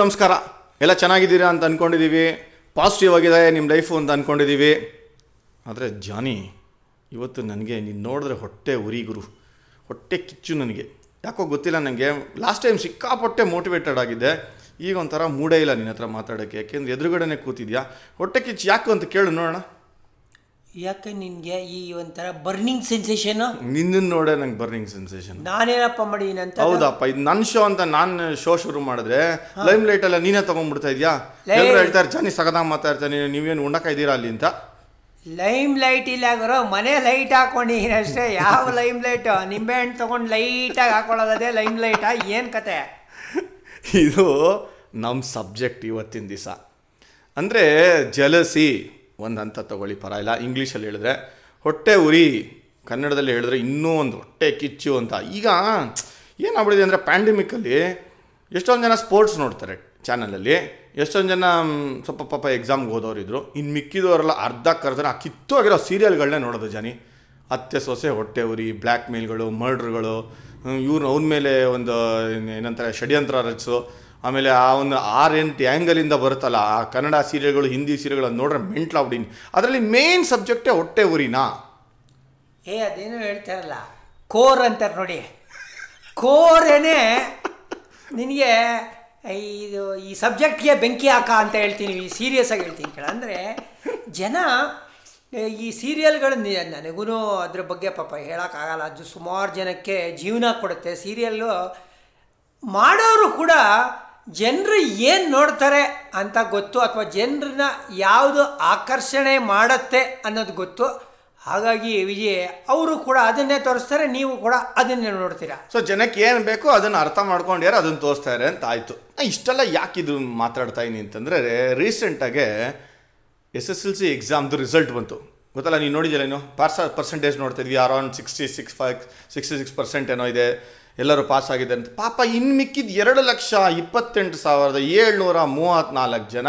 ನಮಸ್ಕಾರ. ಎಲ್ಲ ಚೆನ್ನಾಗಿದ್ದೀರಾ ಅಂತ ಅಂದ್ಕೊಂಡಿದ್ದೀವಿ ಪಾಸಿಟಿವ್ ಆಗಿದೆ ನಿಮ್ಮ ಲೈಫು ಅಂತ ಅಂದ್ಕೊಂಡಿದ್ದೀವಿ ಆದರೆ ಜಾನಿ, ಇವತ್ತು ನನಗೆ ನೀನು ನೋಡಿದ್ರೆ ಹೊಟ್ಟೆ ಉರಿ ಗುರು. ಹೊಟ್ಟೆ ಕಿಚ್ಚು ನನಗೆ. ಯಾಕೋ ಗೊತ್ತಿಲ್ಲ ನನಗೆ ಲಾಸ್ಟ್ ಟೈಮ್ ಸಿಕ್ಕಾಪಟ್ಟೆ ಮೋಟಿವೇಟೆಡ್ ಆಗಿದ್ದೆ. ಈಗ ಒಂಥರ ಮೂಡೇ ಇಲ್ಲ ನಿನ್ನ ಹತ್ರ ಮಾತಾಡೋಕ್ಕೆ. ಯಾಕೆಂದ್ರೆ ಎದುರುಗಡೆನೆ ಕೂತಿದ್ಯಾ? ಹೊಟ್ಟೆ ಕಿಚ್ಚು ಯಾಕೆ ಅಂತ ಕೇಳು ನೋಡೋಣ. ಯಾಕೆ ನಿನಗೆ ಈ ಒಂಥರ ಬರ್ನಿಂಗ್ ಸೆನ್ಸೇಷನ್ ನಿನ್ನ ನೋಡೇ ನಂಗೆ ಬರ್ನಿಂಗ್ ಸೆನ್ಸೇಷನ್ ನಾನೇನಪ್ಪ ಮಾಡೀನಂತ ಹೌದಪ್ಪ ಇದು ನನ್ನ ಶೋ ಅಂತ ನಾನು ಶೋ ಶುರು ಮಾಡಿದ್ರೆ ಲೈಮ್ ಲೈಟ್ ಎಲ್ಲ ನೀನೇ ತಗೊಂಡ್ಬಿಡ್ತಾ ಇದೆಯಾ? ಹೇಳ್ತಾ ಎಲ್ಲರೂ ಹೇಳ್ತಾರೆ ನೀ ಸಗದಾಗ ಮಾತಾಡ್ತಾನೆ ನೀವೇನು ಉಣ್ಣಕ ಇದ್ದೀರಾ ಅಲ್ಲಿ? ಅಂತ. ಲೈಮ್ ಲೈಟ್ ಇಲ್ಲ ಗುರು ಮನೆ ಲೈಟ್ ಹಾಕೊಂಡಿದ್ದೀನಿ ಅಷ್ಟೇ. ಯಾವ ಲೈಮ್ ಲೈಟ್ ನಿಂಬೆಹಣ್ಣು ತೊಗೊಂಡು ಲೈಟಾಗಿ ಹಾಕೊಳ್ಳೋದೇ ಲೈಮ್ ಲೈಟಾ ಏನು ಕತೆ? ಇದು ನಮ್ಮ ಸಬ್ಜೆಕ್ಟ್ ಇವತ್ತಿನ ದಿವಸ. ಅಂದರೆ ಜಲಸಿ ಒಂದು ಹಂತ ತಗೊಳ್ಳಿ, ಪರ. ಇಲ್ಲ ಇಂಗ್ಲೀಷಲ್ಲಿ ಹೇಳಿದ್ರೆ, ಹೊಟ್ಟೆ ಉರಿ. ಕನ್ನಡದಲ್ಲಿ ಹೇಳಿದ್ರೆ ಇನ್ನೂ ಒಂದು ಹೊಟ್ಟೆ ಕಿಚ್ಚು ಅಂತ. ಈಗ ಏನಾಗ್ಬಿಟ್ಟಿದೆ ಅಂದರೆ ಪ್ಯಾಂಡಮಿಕ್ಕಲ್ಲಿ ಎಷ್ಟೊಂದು ಜನ ಸ್ಪೋರ್ಟ್ಸ್ ನೋಡ್ತಾರೆ ಚಾನಲಲ್ಲಿ ಎಷ್ಟೊಂದು ಜನ ಸ್ವಲ್ಪ ಪಾಪ ಎಕ್ಸಾಮ್ಗೆ ಓದೋರಿದ್ರು ಇನ್ನು ಮಿಕ್ಕಿದವರೆಲ್ಲ ಅರ್ಧ ಕರೆದ್ರೆ ಆ ಕಿತ್ತು ಆಗಿರೋ ಸೀರಿಯಲ್ಗಳನ್ನೇ ನೋಡೋದು ಜಾನಿ. ಅತ್ತೆ ಸೊಸೆ, ಹೊಟ್ಟೆ ಉರಿ ಬ್ಲ್ಯಾಕ್ ಮೇಲ್ಗಳು ಮರ್ಡ್ರ್ಗಳು ಇವ್ರು ಅವ್ನ ಮೇಲೆ ಒಂದು, ಏನ್- ಏನಂತಾರೆ, ಷಡ್ಯಂತ್ರ ರಚಿಸು ಆಮೇಲೆ ಆ ಒಂದು ಆರ್ ಎಂಟು ಆ್ಯಂಗಲಿಂದ ಬರುತ್ತಲ್ಲ, ಆ ಕನ್ನಡ ಸೀರಿಯಲ್ಗಳು, ಹಿಂದಿ ಸೀರಿಯಲ್ಗಳನ್ನು ನೋಡ್ರೆ ಮೆಂಟ್ಲಾಗ್ಬಿಟ್ಟಿನಿ ಅದರಲ್ಲಿ ಮೇನ್ ಸಬ್ಜೆಕ್ಟೇ ಹೊಟ್ಟೆ ಉರಿನಾ ಏ, ಅದೇನು ಹೇಳ್ತಾರಲ್ಲ ಕೋರ್ ಅಂತಾರೆ ನೋಡಿ. ಕೋರೇನೆ ನಿನಗೆ ಇದು, ಈ ಸಬ್ಜೆಕ್ಟ್ಗೆ ಬೆಂಕಿ ಹಾಕ ಅಂತ ಹೇಳ್ತೀನಿ ಸೀರಿಯಸ್ ಆಗಿ ಹೇಳ್ತೀನಿ ಕೇಳ. ಅಂದರೆ ಜನ, ಈ ಸೀರಿಯಲ್ಗಳು ನನಗೂ ಅದ್ರ ಬಗ್ಗೆ ಪಾಪ ಹೇಳೋಕ್ಕಾಗಲ್ಲ. ಅದು ಸುಮಾರು ಜನಕ್ಕೆ ಜೀವನ ಕೊಡುತ್ತೆ. ಸೀರಿಯಲ್ಲು ಮಾಡೋರು ಕೂಡ ಜನರು ಏನು ನೋಡ್ತಾರೆ ಅಂತ ಗೊತ್ತು ಅಥವಾ ಜನರನ್ನ ಯಾವುದು ಆಕರ್ಷಣೆ ಮಾಡುತ್ತೆ ಅನ್ನೋದು ಗೊತ್ತು. ಹಾಗಾಗಿ ವಿಜಯ್, ಅವರು ಕೂಡ ಅದನ್ನೇ ತೋರಿಸ್ತಾರೆ, ನೀವು ಕೂಡ ಅದನ್ನೇ ನೋಡ್ತೀರಾ? ಸೊ ಜನಕ್ಕೆ ಏನು ಬೇಕೋ ಅದನ್ನು ಅರ್ಥ ಮಾಡ್ಕೊಂಡ್ಯಾರ ಅದನ್ನು ತೋರಿಸ್ತಾರೆ ಅಂತ ಆಯಿತು. ಇಷ್ಟೆಲ್ಲ ಯಾಕೆ ಇದು ಮಾತಾಡ್ತಾ ಇದೀನಿ ಅಂತಂದರೆ ರೀಸೆಂಟಾಗೆ ಎಸ್ ಎಸ್ ಎಲ್ ಸಿ ಎಕ್ಸಾಮ್ದು ರಿಸಲ್ಟ್ ಬಂತು. ಗೊತ್ತಲ್ಲ ನೀವು ನೋಡಿದ್ಯಲ್ಲ ಏನು ಪರ್ಸ ಪರ್ಸೆಂಟೇಜ್ ನೋಡ್ತಾ ಇದ್ವಿ sixty six five sixty six percent ಏನೋ ಇದೆ. ಎಲ್ಲರೂ ಪಾಸ್ ಆಗಿದೆ ಅಂತ. ಪಾಪ ಇನ್ನು ಮಿಕ್ಕಿದ ಎರಡು ಲಕ್ಷ ಇಪ್ಪತ್ತೆಂಟು ಸಾವಿರದ ಏಳ್ನೂರ ಮೂವತ್ತ್ನಾಲ್ಕು ಜನ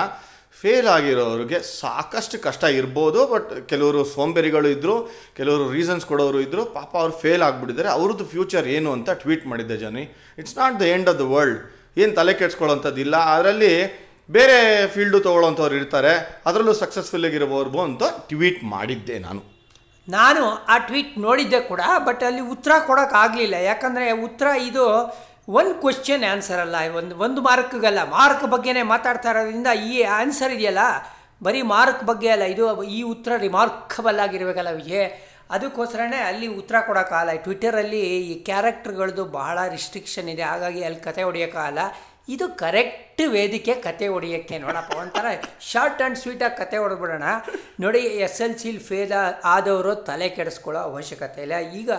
ಫೇಲ್ ಆಗಿರೋರಿಗೆ ಸಾಕಷ್ಟು ಕಷ್ಟ ಇರ್ಬೋದು ಬಟ್ ಕೆಲವರು ಸೋಂಬೇರಿಗಳು ಇದ್ದರು ಕೆಲವರು ರೀಸನ್ಸ್ ಕೊಡೋರು ಇದ್ದರು ಪಾಪ ಅವ್ರು ಫೇಲ್ ಆಗಿಬಿಟ್ಟಿದ್ದಾರೆ. ಅವ್ರದ್ದು ಫ್ಯೂಚರ್ ಏನು ಅಂತ ಟ್ವೀಟ್ ಮಾಡಿದ್ದೆ ಜನಿ it's not the end of the world ಏನು ತಲೆ ಕೆಡ್ಸ್ಕೊಳ್ಳೋಂಥದ್ದಿಲ್ಲ ಅದರಲ್ಲಿ ಬೇರೆ ಫೀಲ್ಡು ತೊಗೊಳ್ಳೋಂಥವ್ರು ಇರ್ತಾರೆ. ಅದರಲ್ಲೂ ಸಕ್ಸಸ್ಫುಲ್ ಆಗಿರೋರ್ಬೋ ಅಂತ ಟ್ವೀಟ್ ಮಾಡಿದ್ದೆ ನಾನು. ನಾನು ಆ ಟ್ವೀಟ್ ನೋಡಿದ್ದೆ ಕೂಡ ಬಟ್ ಅಲ್ಲಿ ಉತ್ತರ ಕೊಡೋಕ್ಕಾಗಲಿಲ್ಲ ಯಾಕಂದರೆ ಉತ್ತರ ಇದು ಒಂದು ಕ್ವಶನ್ ಆನ್ಸರ್ ಅಲ್ಲ, ಒಂದು ಒಂದು ಮಾರ್ಕ್ಗಲ್ಲ. ಮಾರ್ಕ್ ಬಗ್ಗೆನೇ ಮಾತಾಡ್ತಾ ಇರೋದ್ರಿಂದ ಈ ಆನ್ಸರ್ ಇದೆಯಲ್ಲ, ಬರೀ ಮಾರ್ಕ್ ಬಗ್ಗೆ ಅಲ್ಲ, ಇದು ಈ ಉತ್ತರ ರಿಮಾರ್ಕಬಲ್ ಆಗಿರಬೇಕಲ್ಲ ವಿಜಯ್. ಅದಕ್ಕೋಸ್ಕರನೇ ಅಲ್ಲಿ ಉತ್ತರ ಕೊಡೋಕ್ಕಾಗಲ್ಲ ಟ್ವಿಟರಲ್ಲಿ ಈ ಕ್ಯಾರೆಕ್ಟರ್ಗಳದ್ದು ಬಹಳ ರಿಸ್ಟ್ರಿಕ್ಷನ್ ಇದೆ. ಹಾಗಾಗಿ ಅಲ್ಲಿ ಕತೆ ಹೊಡಿಯೋಕ್ಕಾಗಲ್ಲ ಇದು ಕರೆಕ್ಟ್ ವೇದಿಕೆ ಕತೆ ಹೊಡಿಯೋಕ್ಕೆ ನೋಡಪ್ಪ, ಒಂಥರ ಶಾರ್ಟ್ ಆ್ಯಂಡ್ ಸ್ವೀಟಾಗಿ ಕತೆ ಹೊಡೆದ್ಬಿಡೋಣ. ನೋಡಿ, ಎಸ್ ಎಲ್ ಸಿಲಿ ಫೇಲ್ ಆದವರು ತಲೆ ಕೆಡಿಸ್ಕೊಳ್ಳೋ ಅವಶ್ಯಕತೆ ಇಲ್ಲ. ಈಗ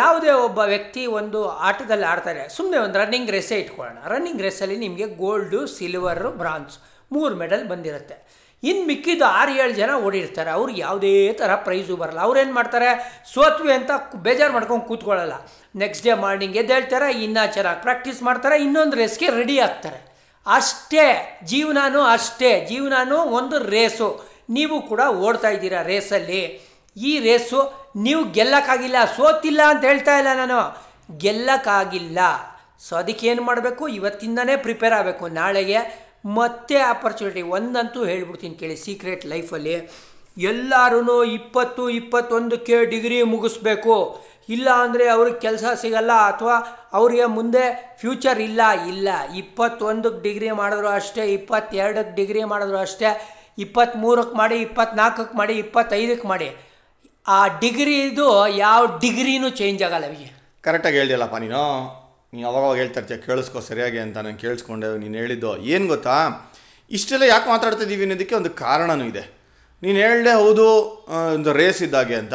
ಯಾವುದೇ ಒಬ್ಬ ವ್ಯಕ್ತಿ ಒಂದು ಆಟದಲ್ಲಿ ಆಡ್ತಾರೆ ಸುಮ್ಮನೆ ಒಂದು ರನ್ನಿಂಗ್ ರೇಸೇ ಇಟ್ಕೊಳ್ಳೋಣ. ರನ್ನಿಂಗ್ ರೇಸಲ್ಲಿ ನಿಮಗೆ ಗೋಲ್ಡು ಸಿಲ್ವರು ಬ್ರಾನ್ಸ್ ಮೂರು ಮೆಡಲ್ ಬಂದಿರುತ್ತೆ. ಇನ್ನು ಮಿಕ್ಕಿದ ಆರು ಏಳು ಜನ ಓಡಿರ್ತಾರೆ. ಅವ್ರಿಗೆ ಯಾವುದೇ ಥರ ಪ್ರೈಸು ಬರಲ್ಲ. ಅವ್ರೇನು ಮಾಡ್ತಾರೆ? ಸೋತ್ವಿ ಅಂತ ಬೇಜಾರು ಮಾಡ್ಕೊಂಡು ಕೂತ್ಕೊಳ್ಳಲ್ಲ. ನೆಕ್ಸ್ಟ್ ಡೇ ಮಾರ್ನಿಂಗ್ ಎದ್ದೇಳ್ತಾರೆ ಇನ್ನೂ ಚೆನ್ನಾಗಿ ಪ್ರಾಕ್ಟೀಸ್ ಮಾಡ್ತಾರೆ, ಇನ್ನೊಂದು ರೇಸ್ಗೆ ರೆಡಿ ಆಗ್ತಾರೆ. ಅಷ್ಟೇ, ಜೀವನನೂ ಅಷ್ಟೇ, ಜೀವನನೂ ಒಂದು ರೇಸು ನೀವು ಕೂಡ ಓಡ್ತಾ ಇದ್ದೀರಾ ರೇಸಲ್ಲಿ ಈ ರೇಸು ನೀವು ಗೆಲ್ಲಕ್ಕಾಗಿಲ್ಲ, ಸೋತಿಲ್ಲ ಅಂತ ಹೇಳ್ತಾ ಇಲ್ಲ ನಾನು. ಗೆಲ್ಲಕ್ಕಾಗಿಲ್ಲ. ಸೊ ಅದಕ್ಕೆ ಏನು ಮಾಡಬೇಕು? ಇವತ್ತಿಂದನೇ ಪ್ರಿಪೇರ್ ಆಗಬೇಕು. ನಾಳೆಗೆ ಮತ್ತೆ ಆಪರ್ಚುನಿಟಿ ಒಂದಂತೂ ಹೇಳ್ಬಿಡ್ತೀನಿ ಕೇಳಿ ಸೀಕ್ರೆಟ್ ಲೈಫಲ್ಲಿ ಎಲ್ಲರೂ ಇಪ್ಪತ್ತು, ಇಪ್ಪತ್ತೊಂದಕ್ಕೆ ಡಿಗ್ರಿ ಮುಗಿಸ್ಬೇಕು. ಇಲ್ಲ ಅಂದರೆ ಅವ್ರಿಗೆ ಕೆಲಸ ಸಿಗಲ್ಲ ಅಥವಾ ಅವರಿಗೆ ಮುಂದೆ ಫ್ಯೂಚರ್ ಇಲ್ಲ ಇಲ್ಲ. ಇಪ್ಪತ್ತೊಂದಕ್ಕೆ ಡಿಗ್ರಿ ಮಾಡಿದ್ರು ಅಷ್ಟೇ, ಇಪ್ಪತ್ತೆರಡಕ್ಕೆ ಡಿಗ್ರಿ ಮಾಡಿದ್ರು ಅಷ್ಟೇ, ಇಪ್ಪತ್ತ್ಮೂರಕ್ಕೆ ಮಾಡಿ ಇಪ್ಪತ್ನಾಲ್ಕಕ್ಕೆ ಮಾಡಿ, ಇಪ್ಪತ್ತೈದಕ್ಕೆ ಮಾಡಿ. ಆ ಡಿಗ್ರಿದು ಯಾವ ಡಿಗ್ರಿನೂ ಚೇಂಜ್ ಆಗಲ್ಲ ಕರೆಕ್ಟಾಗಿ ಹೇಳ್ದಿಲ್ಲಪ್ಪ ನೀನು? ನೀನು ಅವಾಗವಾಗ ಹೇಳ್ತಾ ಇರ್ತೀಯ, ಕೇಳಿಸ್ಕೊ ಸರಿಯಾಗಿ ಅಂತ ನಾನು ಕೇಳಿಸ್ಕೊಂಡೆ, ನೀನು ಹೇಳಿದ್ದು, ಏನು ಗೊತ್ತಾ? ಇಷ್ಟೆಲ್ಲ ಯಾಕೆ ಮಾತಾಡ್ತಾ ಇದ್ದೀವಿ ಅನ್ನೋದಕ್ಕೆ ಒಂದು ಕಾರಣನೂ ಇದೆ. ನೀನು ಹೇಳ್ದೆ ಹೌದು ಒಂದು ರೇಸ್ ಇದ್ದಾಗೆ ಅಂತ.